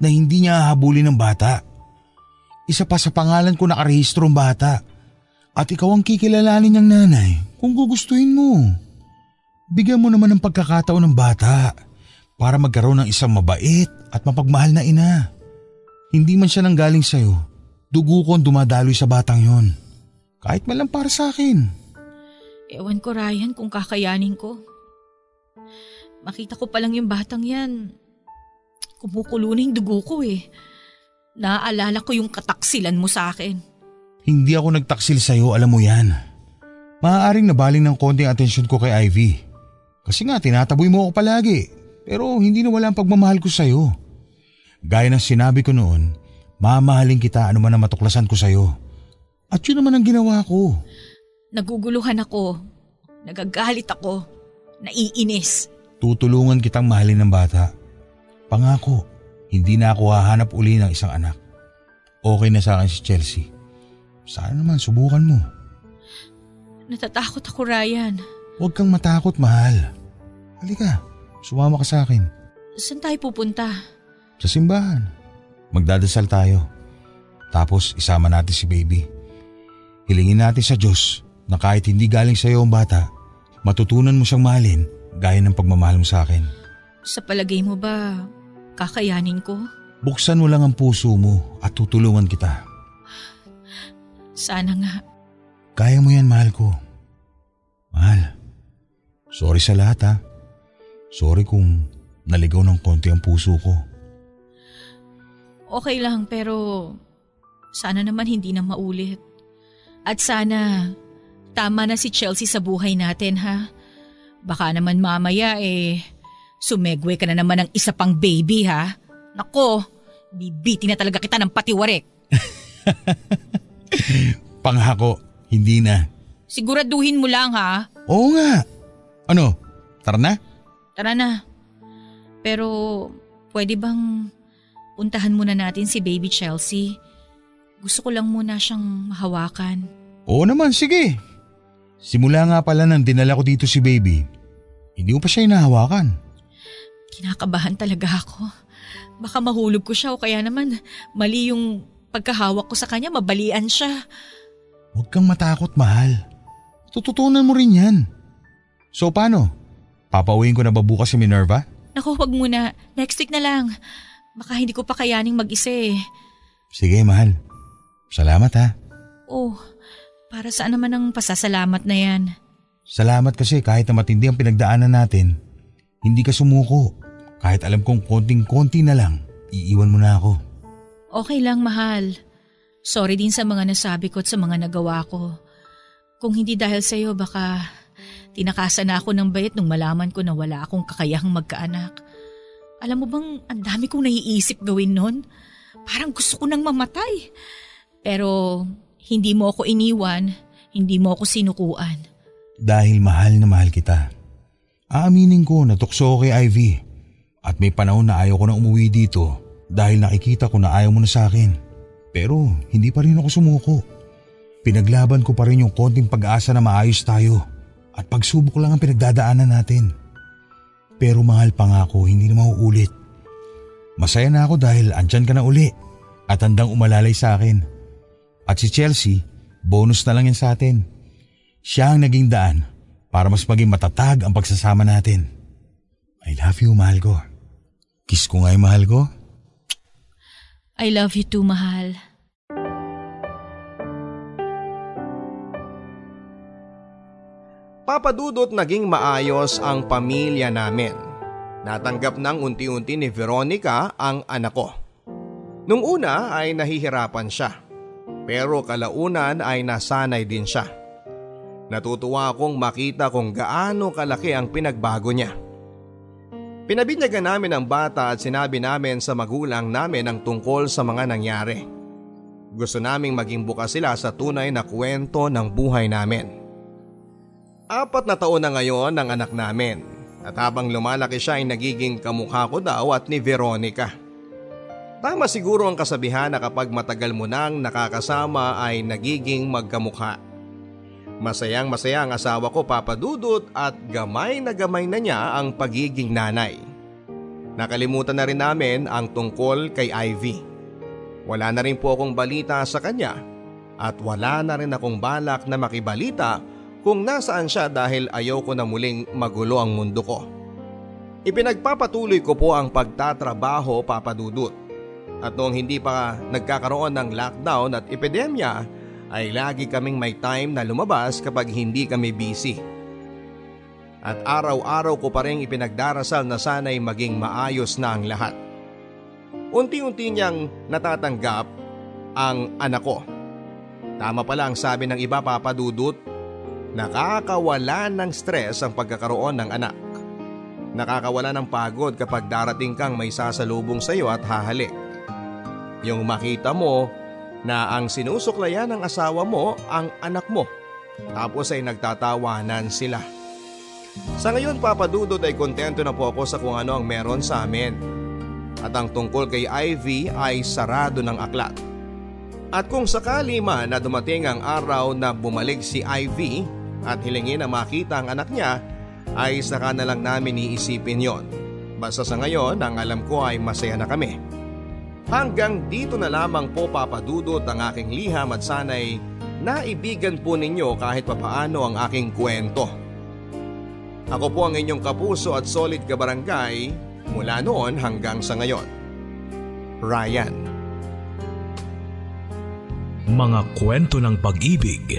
na hindi niya hahabulin ng bata? Isa pa sa pangalan ko nakarehistro ang bata at ikaw ang kikilalanin niyang nanay kung gugustuhin mo. Bigyan mo naman ng pagkakataon ng bata para magkaroon ng isang mabait at mapagmahal na ina. Hindi man siya nanggaling sa'yo, dugo ko ang dumadaloy sa batang yon. Kahit man lang para sa akin. Ewan ko Ryan kung kakayanin ko. Makita ko pa lang yung batang yan. Kumukulo na yung dugo ko eh. Naaalala ko yung kataksilan mo sa akin. Hindi ako nagtaksil sa'yo, alam mo yan. Maaaring nabaling ng konting atensyon ko kay Ivy. Kasi nga tinataboy mo ako palagi pero hindi na wala ang pagmamahal ko sa'yo. Gaya ng sinabi ko noon, mamahalin kita anuman ang matuklasan ko sa'yo. At yun naman ang ginawa ko. Naguguluhan ako. Nagagalit ako. Naiinis. Tutulungan kitang mahalin ng bata. Pangako, hindi na ako hahanap uli ng isang anak. Okay na sa akin si Chelsea. Sana naman subukan mo. Natatakot ako, Ryan. Huwag kang matakot, mahal. Halika, sumama ka sa akin. Saan tayo pupunta? Sa simbahan. Magdadasal tayo. Tapos isama natin si baby. Hilingin natin sa Diyos na kahit hindi galing sa iyo ang bata, matutunan mo siyang mahalin gaya ng pagmamahal mo sa akin. Sa palagay mo ba, kakayanin ko? Buksan mo lang ang puso mo at tutulungan kita. Sana nga. Kaya mo yan, mahal ko. Mahal, sorry sa lahat ha. Sorry kung naligaw ng konti ang puso ko. Okay lang pero sana naman hindi na maulit. At sana tama na si Chelsea sa buhay natin ha. Baka naman mamaya eh sumegwe ka na naman ng isa pang baby ha. Nako, bibiti na talaga kita ng patiwarek. Panghako, hindi na. Siguraduhin mo lang ha. Oo nga. Ano, tara na? Tara na. Pero pwede bang puntahan muna natin si baby Chelsea? Gusto ko lang muna siyang mahawakan. Oo naman, sige. Simula nga pala nang dinala ko dito si baby, hindi ko pa siya inahawakan. Kinakabahan talaga ako. Baka mahulog ko siya o kaya naman mali yung pagkahawak ko sa kanya, mabalian siya. Huwag kang matakot, mahal. Tututunan mo rin yan. So paano? Papauwiin ko na ba bukas si Minerva? Naku, wag muna. Next week na lang. Baka hindi ko pa kayaning mag-isa eh. Sige, mahal. Salamat ha. Oh, para saan naman ang pasasalamat na yan? Salamat kasi kahit na matindi ang pinagdaanan natin, hindi ka sumuko. Kahit alam kong konting-konti na lang, iiwan mo na ako. Okay lang, mahal. Sorry din sa mga nasabi ko at sa mga nagawa ko. Kung hindi dahil sa iyo, baka tinakasan na ako ng bayat nung malaman ko na wala akong kakayahang magkaanak. Alam mo bang ang dami kong naiisip gawin nun? Parang gusto ko nang mamatay. Pero hindi mo ako iniwan, hindi mo ako sinukuan. Dahil mahal na mahal kita. Aaminin ko na tukso kay Ivy. At may panahon na ayaw ko na umuwi dito dahil nakikita ko na ayaw mo na sa akin. Pero hindi pa rin ako sumuko. Pinaglaban ko pa rin yung konting pag-asa na maayos tayo at pagsubok lang ang pinagdadaanan natin. Pero mahal pa nga ako, hindi na mauulit. Masaya na ako dahil andyan ka na uli at handang umalalay sa akin. At si Chelsea, bonus na lang yan sa atin. Siya ang naging daan para mas maging matatag ang pagsasama natin. I love you, mahal ko. Kiss ko nga yung mahal ko. I love you too, mahal. Papadudot naging maayos ang pamilya namin. Natanggap ng unti-unti ni Veronica ang anak ko. Nung una ay nahihirapan siya. Pero kalaunan ay nasanay din siya. Natutuwa akong makita kung gaano kalaki ang pinagbago niya. Pinabinyagan namin ang bata at sinabi namin sa magulang namin ang tungkol sa mga nangyari. Gusto naming maging bukas sila sa tunay na kwento ng buhay namin. Apat na taon na ngayon ang anak namin at habang lumalaki siya ay nagiging kamukha ko daw at ni Veronica. Tama siguro ang kasabihan na kapag matagal mo nang nakakasama ay nagiging magkamukha. Masayang masaya ang asawa ko papadudot at gamay na gamay na niya ang pagiging nanay. Nakalimutan na rin namin ang tungkol kay Ivy. Wala na rin po akong balita sa kanya at wala na rin akong balak na makibalita kung nasaan siya dahil ayaw ko na muling magulo ang mundo ko. Ipinagpapatuloy ko po ang pagtatrabaho papadudot. At noong hindi pa nagkakaroon ng lockdown at epidemya ay lagi kaming may time na lumabas kapag hindi kami busy. At araw-araw ko pa rin ipinagdarasal na sana'y maging maayos na ang lahat. Unti-unti niyang natatanggap ang anak ko. Tama pala ang sabi ng iba papadudot, nakakawala ng stress ang pagkakaroon ng anak. Nakakawala ng pagod kapag darating kang may sasalubong sa iyo at hahalik. Yung makita mo na ang sinusuklayan ng asawa mo ang anak mo. Tapos ay nagtatawanan sila. Sa ngayon papadudod ay kontento na po ako sa kung ano ang meron sa amin. At ang tungkol kay Ivy ay sarado ng aklat. At kung sakali man na dumating ang araw na bumalik si Ivy at hilingin na makita ang anak niya, ay saka na lang namin iisipin yon. Basta sa ngayon, ang alam ko ay masaya na kami. Hanggang dito na lamang po papadudot ang aking liham at sana'y naibigan po ninyo kahit papaano ang aking kwento. Ako po ang inyong kapuso at solid kabarangay mula noon hanggang sa ngayon. Ryan Mga kwento ng pag-ibig,